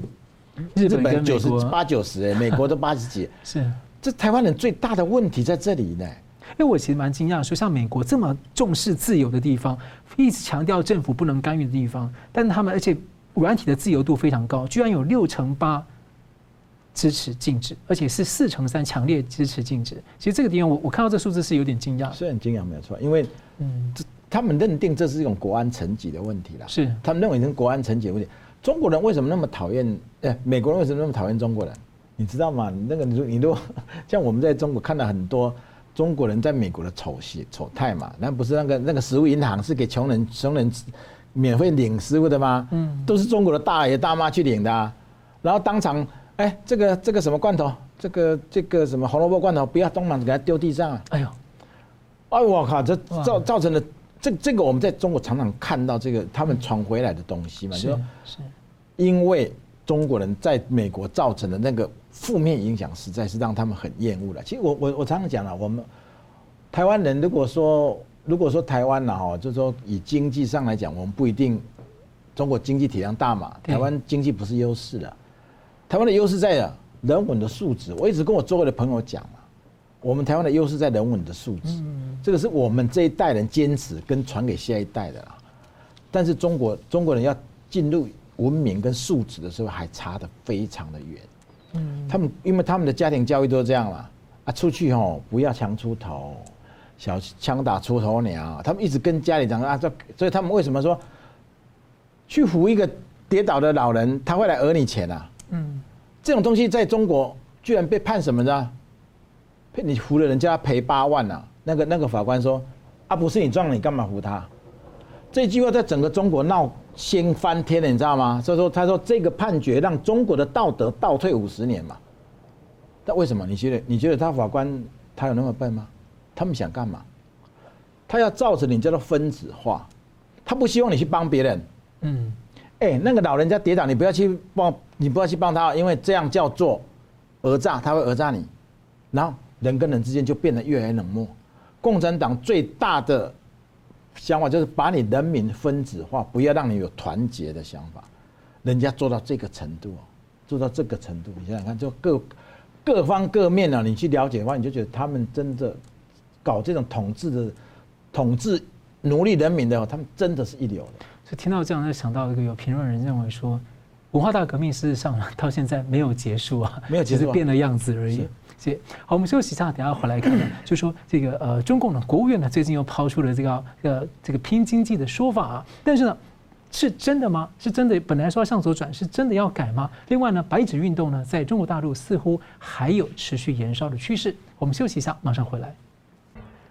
日本九十八九十哎，美国都八十几 是。这台湾人最大的问题在这里呢，因为我其实蛮惊讶，说像美国这么重视自由的地方，一直强调政府不能干预的地方，但他们而且软体的自由度非常高，居然有六成八支持禁止，而且是四成三强烈支持禁止。其实这个地方我我看到这数字是有点惊讶，是很惊讶，没有错，因为嗯，这他们认定这是一种国安层级的问题了，是他们认为是国安层级的问题。中国人为什么那么讨厌？哎，美国人为什么那么讨厌中国人？你知道吗？那个你你都 像我们在中国看到很多中国人在美国的丑戏丑态嘛？那不是那个那个食物银行是给穷人穷人免费领食物的吗？嗯，都是中国的大爷大妈去领的啊。然后当场哎，这个这个什么罐头，这个这个什么红萝卜罐头，不要动嘛，给它丢地上啊！哎呦，哎我靠，这造造成了这这个我们在中国常常看到这个他们传回来的东西嘛，是是，因为中国人在美国造成的那个。负面影响实在是让他们很厌恶了。其实我我我常常讲了，我们台湾人如果说如果说台湾呢哈，就是说以经济上来讲，我们不一定中国经济体量大嘛，台湾经济不是优势的。台湾的优势在人文的素质。我一直跟我周围的朋友讲嘛，我们台湾的优势在人文的素质，这个是我们这一代人坚持跟传给下一代的啦。但是中国中国人要进入文明跟素质的时候，还差得非常的远。嗯，他们因为他们的家庭教育都这样嘛，啊，出去吼不要强出头，小枪打出头鸟。他们一直跟家里讲啊，这所以他们为什么说去扶一个跌倒的老人，他会来讹你钱啊？嗯，这种东西在中国居然被判什么呢？你扶了人家赔八万啊？那个那个法官说啊，不是你撞了，你干嘛扶他？这句话在整个中国闹。掀翻天了，你知道吗？所以说，他说这个判决让中国的道德倒退五十年嘛。那为什么？你觉得？你觉得他法官他有那么笨吗？他们想干嘛？他要造成你叫做分子化，他不希望你去帮别人。嗯，哎，那个老人家跌倒，你不要去帮，你不要去帮他，因为这样叫做讹诈，他会讹诈你，然后人跟人之间就变得越来越冷漠。共产党最大的。想法就是把你人民分子化，不要让你有团结的想法。人家做到这个程度，做到这个程度，你想想看，就各各方各面啊，你去了解的话，你就觉得他们真的搞这种统治的统治奴隶人民的，他们真的是一流的。所以听到这样，就想到一个有评论人认为说，文化大革命事实上到现在没有结束啊，没有结束，只是变了样子而已。谢，好，我们休息一下，等下回来看呢，就说这个呃，中共呢国务院呢最近又抛出了这个呃这个拼经济的说法啊，但是呢，是真的吗？是真的？本来说要向左转，是真的要改吗？另外呢，白纸运动呢，在中国大陆似乎还有持续燃烧的趋势。我们休息一下，马上回来。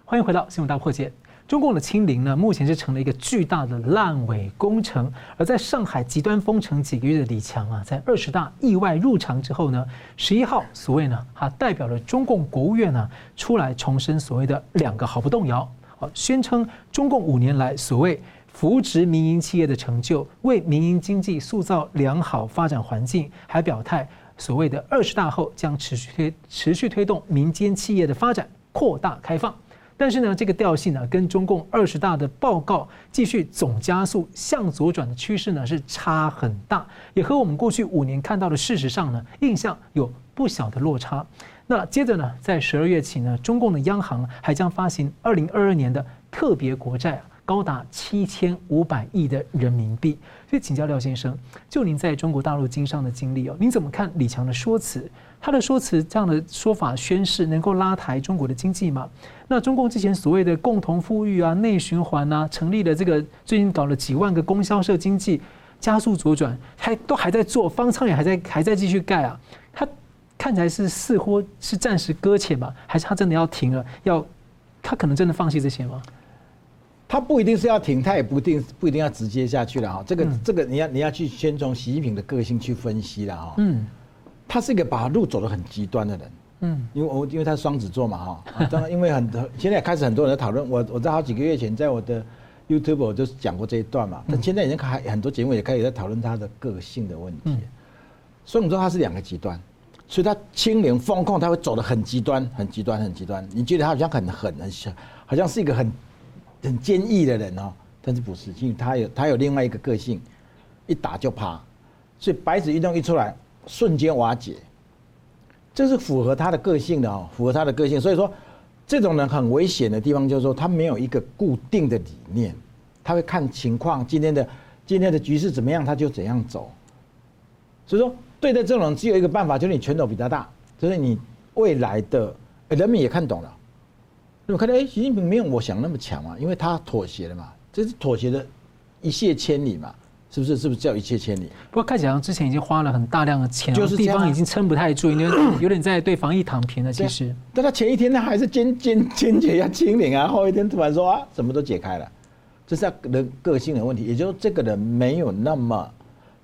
欢迎回到新闻大破解。中共的清零呢，目前是成了一个巨大的烂尾工程。而在上海极端封城几个月的李强啊，在二十大意外入场之后呢，十一号所谓呢，他代表了中共国务院呢，出来重申所谓的两个毫不动摇，啊，宣称中共五年来所谓扶植民营企业的成就，为民营经济塑造良好发展环境，还表态所谓的二十大后将持续推持续推动民间企业的发展，扩大开放。但是呢，这个调性呢，跟中共二十大的报告继续总加速向左转的趋势呢，是差很大，也和我们过去五年看到的事实上呢，印象有不小的落差。那接着呢，在十二月起呢，中共的央行还将发行二零二二年的特别国债，高达七千五百亿的人民币。所以请教廖先生，就您在中国大陆经商的经历哦，您怎么看李强的说辞？他的说辞这样的说法宣示能够拉抬中国的经济吗？那中共之前所谓的共同富裕啊、内循环啊，成立了这个最近搞了几万个供销社经济，加速左转，还都还在做，方舱也还在还在继续盖啊。他看起来是似乎是暂时搁浅吧，还是他真的要停了？要他可能真的放弃这些吗？他不一定是要停，他也不一定不一定要直接下去了哈。这个这个你要你要去先从习近平的个性去分析了哈。嗯。他是一个把路走得很极端的人，嗯，因为我因为他是双子座嘛哈，当然因为很多现在开始很多人在讨论，我我在好几个月前在我的 YouTube 我就讲过这一段嘛，但现在已经开很多节目也开始在讨论他的个性的问题。所以我们说他是两个极端，所以他清零风控他会走得很极端，很极端，很极端。你觉得他好像很狠，很像好像是一个很很坚毅的人哦，但是不是？因为他有他有另外一个个性，一打就趴，所以白纸运动一出来，瞬间瓦解。这是符合他的个性的哦，符合他的个性。所以说，这种人很危险的地方就是说，他没有一个固定的理念，他会看情况，今天的今天的局势怎么样，他就怎样走。所以说，对待这种人只有一个办法，就是你拳头比他大，就是你未来的人民也看懂了。那么看到哎，习近平没有我想那么强嘛，因为他妥协了嘛，这是妥协的一泻千里嘛。是不是？是不是叫一切千里？不过看起来之前已经花了很大量的钱，就是地方已经撑不太住，因为 有点在对防疫躺平了。其实，但他前一天他还是坚坚坚决要清零啊，后一天突然说啊，什么都解开了，这是他人个性的问题。也就是这个人没有那么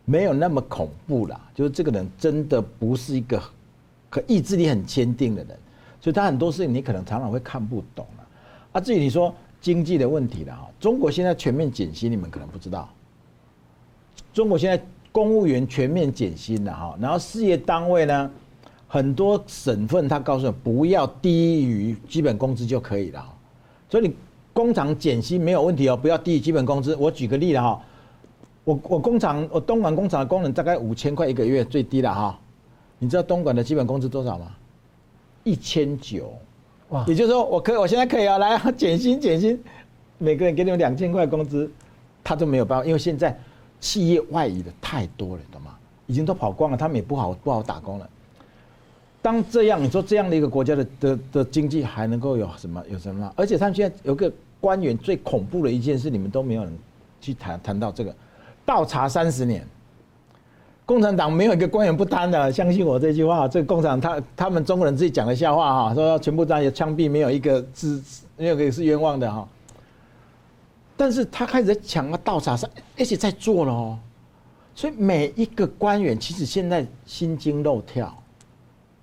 没有那么恐怖啦，就是这个人真的不是一个可意志力很坚定的人，所以他很多事情你可能常常会看不懂了。啊，至于你说经济的问题了哈，中国现在全面减息，你们可能不知道。中国现在公务员全面减薪了哈，然后事业单位呢，很多省份他告诉你不要低于基本工资就可以了，所以你工厂减薪没有问题哦，不要低于基本工资。我举个例了哈，我我工厂我东莞工厂的工人大概五千块一个月最低了哈，你知道东莞的基本工资多少吗？一千九，哇，也就是说我可以我现在可以啊，来减薪减薪，每个人给你们两千块工资，他都没有办法，因为现在。企业外移的太多了，懂吗？已经都跑光了，他们也不好不好打工了。当这样，你说这样的一个国家的的的经济还能够有什么有什么？而且他们现在有个官员最恐怖的一件事，你们都没有人去谈谈到这个，倒查三十年，共产党没有一个官员不贪的，相信我这句话。这个共产党他他们中国人自己讲的笑话哈，说全部这样枪毙，没有一个是没有一个是冤枉的哈。但是他开始在抢啊，倒查上，而且在做了哦，所以每一个官员其实现在心惊肉跳，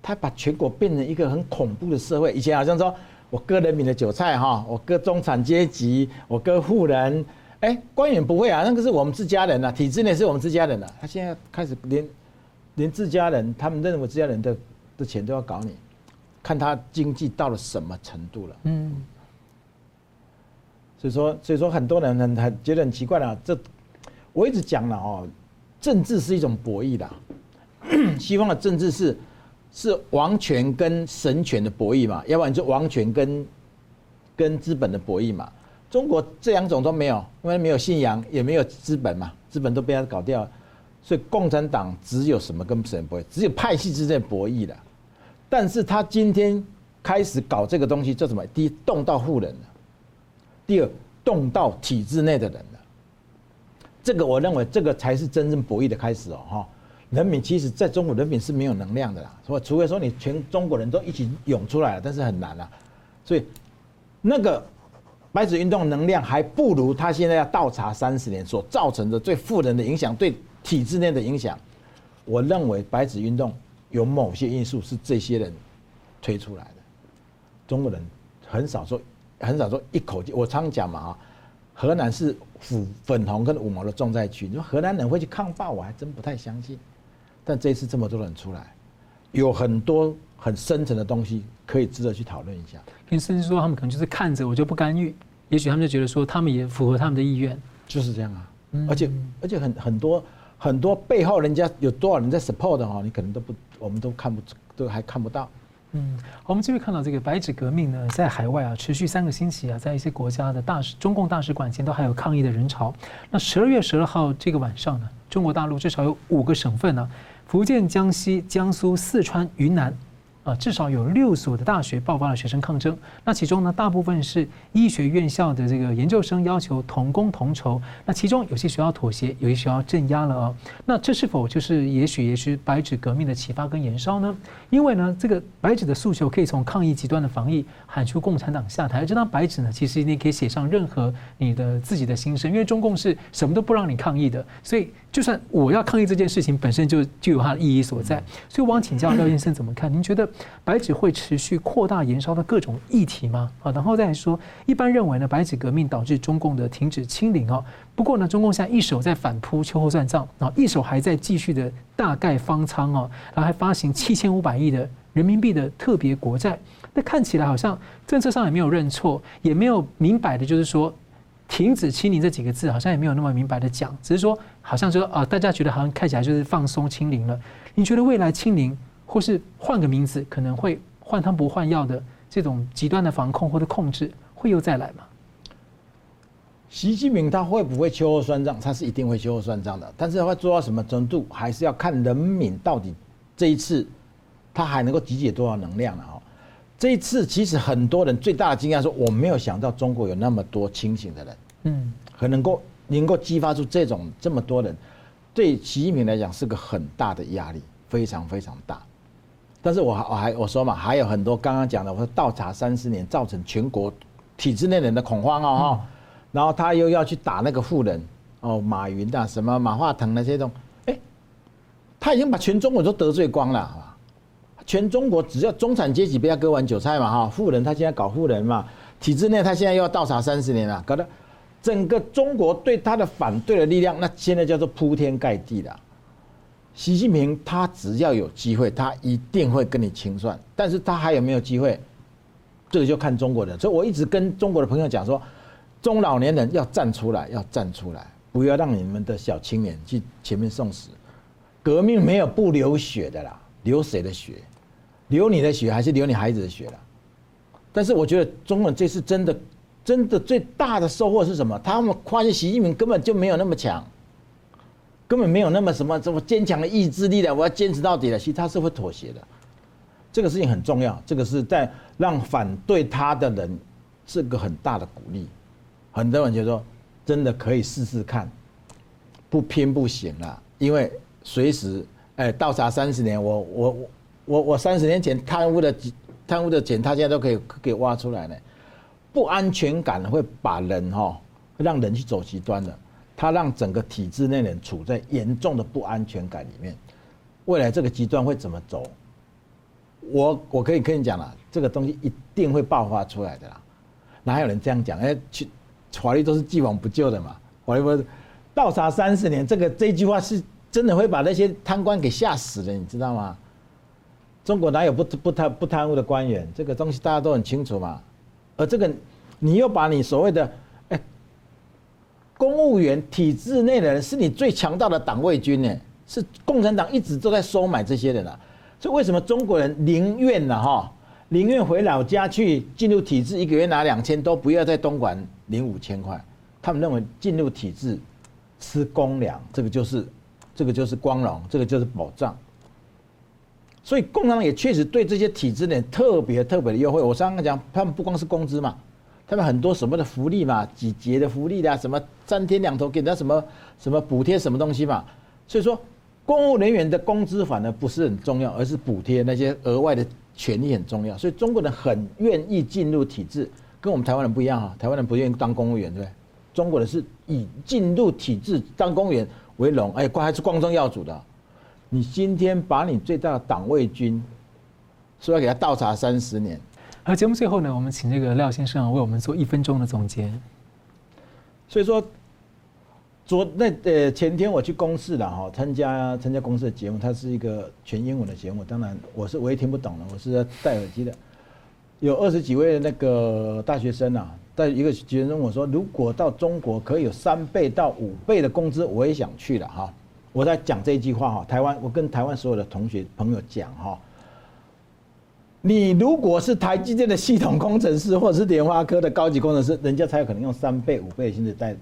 他把全国变成一个很恐怖的社会。以前好像说我割人民的韭菜哈，我割中产阶级，我割富人，哎，官员不会啊，那个是我们自家人呐，体制内是我们自家人呐。他现在开始连连自家人，他们认为自家人的的钱都要搞你，看他经济到了什么程度了。嗯。所以说，所以说很多人很很觉得很奇怪了。这我一直讲了哦，政治是一种博弈的。西方的政治是是王权跟神权的博弈嘛，要不然就王权跟跟资本的博弈嘛。中国这两种都没有，因为没有信仰，也没有资本嘛，资本都被他搞掉。所以共产党只有什么跟什么博弈，只有派系之间的博弈了。但是他今天开始搞这个东西，叫什么？第一，动到富人了。第二，动到体制内的人了，这个我认为这个才是真正博弈的开始哦，哈！人民其实在中国人民是没有能量的啦，所以除非说你全中国人都一起涌出来了，但是很难了。所以那个白纸运动能量还不如他现在要倒查三十年所造成的对富人的影响，对体制内的影响。我认为白纸运动有某些因素是这些人推出来的，中国人很少说。很少说一口气，我常讲嘛啊，河南是粉粉红跟五毛的重灾区。你说河南人会去抗暴，我还真不太相信。但这一次这么多人出来，有很多很深层的东西可以值得去讨论一下。跟甚至说他们可能就是看着我就不干预，也许他们就觉得说他们也符合他们的意愿，就是这样啊。而且而且很很多很多背后人家有多少人在 support 的哈，你可能都不，我们都看不都还看不到。嗯，我们继续看到这个白纸革命呢，在海外啊持续三个星期啊，在一些国家的大使、中共大使馆前都还有抗议的人潮。那十二月十二号这个晚上呢，中国大陆至少有五个省份呢，福建、江西、江苏、四川、云南。啊，至少有六所的大学爆发了学生抗争。那其中呢，大部分是医学院校的这个研究生要求同工同酬。那其中有些学校妥协，有些学校镇压了啊。那这是否就是也许也许白纸革命的启发跟延烧呢？因为呢，这个白纸的诉求可以从抗议极端的防疫喊出共产党下台。这张白纸呢，其实你可以写上任何你的自己的心声，因为中共是什么都不让你抗议的。所以，就算我要抗议这件事情本身就就有它的意义所在。所以，我想请教廖先生怎么看？您觉得？白纸会持续扩大延烧的各种议题吗？啊，然后再来说，一般认为呢，白纸革命导致中共的停止清零哦。不过呢，中共现在一手在反扑秋后算账，然后一手还在继续的大概方仓哦，然后还发行七千五百亿的人民币的特别国债。那看起来好像政策上也没有认错，也没有明摆的，就是说停止清零这几个字，好像也没有那么明白的讲，只是说好像说啊，大家觉得好像看起来就是放松清零了。你觉得未来清零，或是换个名字，可能会换汤不换药的这种极端的防控或者控制，会又再来吗？习近平他会不会秋后算账？他是一定会秋后算账的，但是他会做到什么程度，还是要看人民到底这一次他还能够集结多少能量了哈。这一次其实很多人最大的惊讶说，我没有想到中国有那么多清醒的人，嗯，很能够能够激发出这种这么多人。对习近平来讲是个很大的压力，非常非常大。但是我还我还我说嘛，还有很多刚刚讲的，我说倒查三十年，造成全国体制内人的恐慌哦，然后他又要去打那个富人哦，马云的什么马化腾那些东西，哎，他已经把全中国都得罪光了，全中国只要中产阶级不要割完韭菜嘛哈，富人他现在搞富人嘛，体制内他现在又要倒查三十年了，搞得。整个中国对他的反对的力量，那现在叫做铺天盖地的。习近平他只要有机会，他一定会跟你清算。但是他还有没有机会，这个就看中国人。所以我一直跟中国的朋友讲说，中老年人要站出来，要站出来，不要让你们的小青年去前面送死。革命没有不流血的啦，流谁的血？流你的血还是流你孩子的血了？但是我觉得中国人这次真的。真的最大的收获是什么？他们发现习近平根本就没有那么强，根本没有那么什么这么坚强的意志力的，我要坚持到底了。其实他是会妥协的，这个事情很重要。这个是在让反对他的人是个很大的鼓励。很多人就说，真的可以试试看，不拼不行了，因为随时哎倒查三十年，我我我我我三十年前贪污的贪污的钱，他现在都可以给挖出来呢。不安全感会把人哈，让人去走极端的，他让整个体制内人处在严重的不安全感里面。未来这个极端会怎么走？我我可以跟你讲了，这个东西一定会爆发出来的啦。哪有人这样讲？哎，去法律都是既往不咎的嘛。法律不是倒查三十年，这个这句话是真的会把那些贪官给吓死的，你知道吗？中国哪有不不贪不贪污的官员？这个东西大家都很清楚嘛。而这个，你又把你所谓的哎，公务员体制内的人是你最强大的党卫军呢？是共产党一直都在收买这些人啊。所以为什么中国人宁愿呢？哈，宁愿回老家去进入体制，一个月拿两千，都不要在东莞领五千块。他们认为进入体制吃公粮，这个就是这个就是光荣，这个就是保障。所以共产党也确实对这些体制内特别特别的优惠。我刚刚讲，他们不光是工资嘛，他们很多什么的福利嘛，几节的福利的，什么三天两头给他什么什么补贴什么东西嘛。所以说，公务人员的工资反而不是很重要，而是补贴那些额外的权利很重要。所以中国人很愿意进入体制，跟我们台湾人不一样啊。台湾人不愿意当公务员，对不对？中国人是以进入体制当公务员为荣，哎，还是光宗耀祖的。你今天把你最大的党卫军说要给他倒查三十年，而节目最后呢，我们请这个廖先生为我们做一分钟的总结。所以说，昨那呃前天我去公司了哈，参加参加公司的节目，它是一个全英文的节目，当然我是我也听不懂了，我是戴耳机的。有二十几位那个大学生啊，在一个学生我说，如果到中国可以有三倍到五倍的工资，我也想去了哈。我在讲这一句话哈，台湾，我跟台湾所有的同学朋友讲哈，你如果是台积电的系统工程师，或者是联发科的高级工程师，人家才有可能用三倍、五倍的薪水在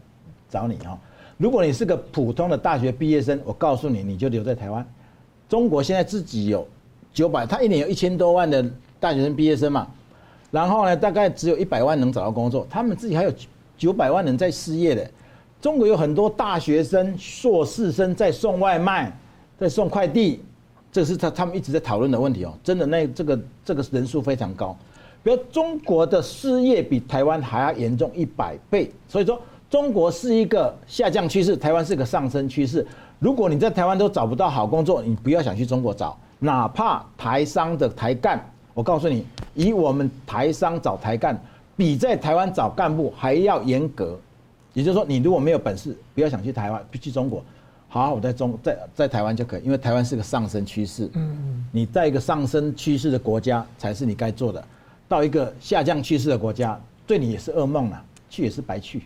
找你哈。如果你是个普通的大学毕业生，我告诉你，你就留在台湾。中国现在自己有九百，他一年有一千多万的大学生毕业生嘛，然后呢，大概只有一百万能找到工作，他们自己还有九百万人在失业的。中国有很多大学生、硕士生在送外卖，在送快递，这是他他们一直在讨论的问题哦。真的，那这个这个人数非常高。比如中国的失业比台湾还要严重一百倍，所以说中国是一个下降趋势，台湾是个上升趋势。如果你在台湾都找不到好工作，你不要想去中国找，哪怕台商的台干，我告诉你，以我们台商找台干，比在台湾找干部还要严格。也就是说，你如果没有本事，不要想去台湾，去中国，好好我在中在在台湾就可以，因为台湾是个上升趋势。嗯，你在一个上升趋势的国家才是你该做的，到一个下降趋势的国家，对你也是噩梦了，去也是白去。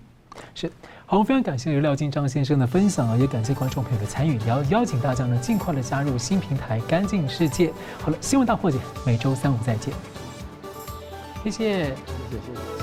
是。好，非常感谢廖金章先生的分享啊，也感谢观众朋友的参与，也要邀请大家呢尽快的加入新平台《干净世界》。好了，新闻大破解，每周三五再见。谢谢，谢谢，谢谢。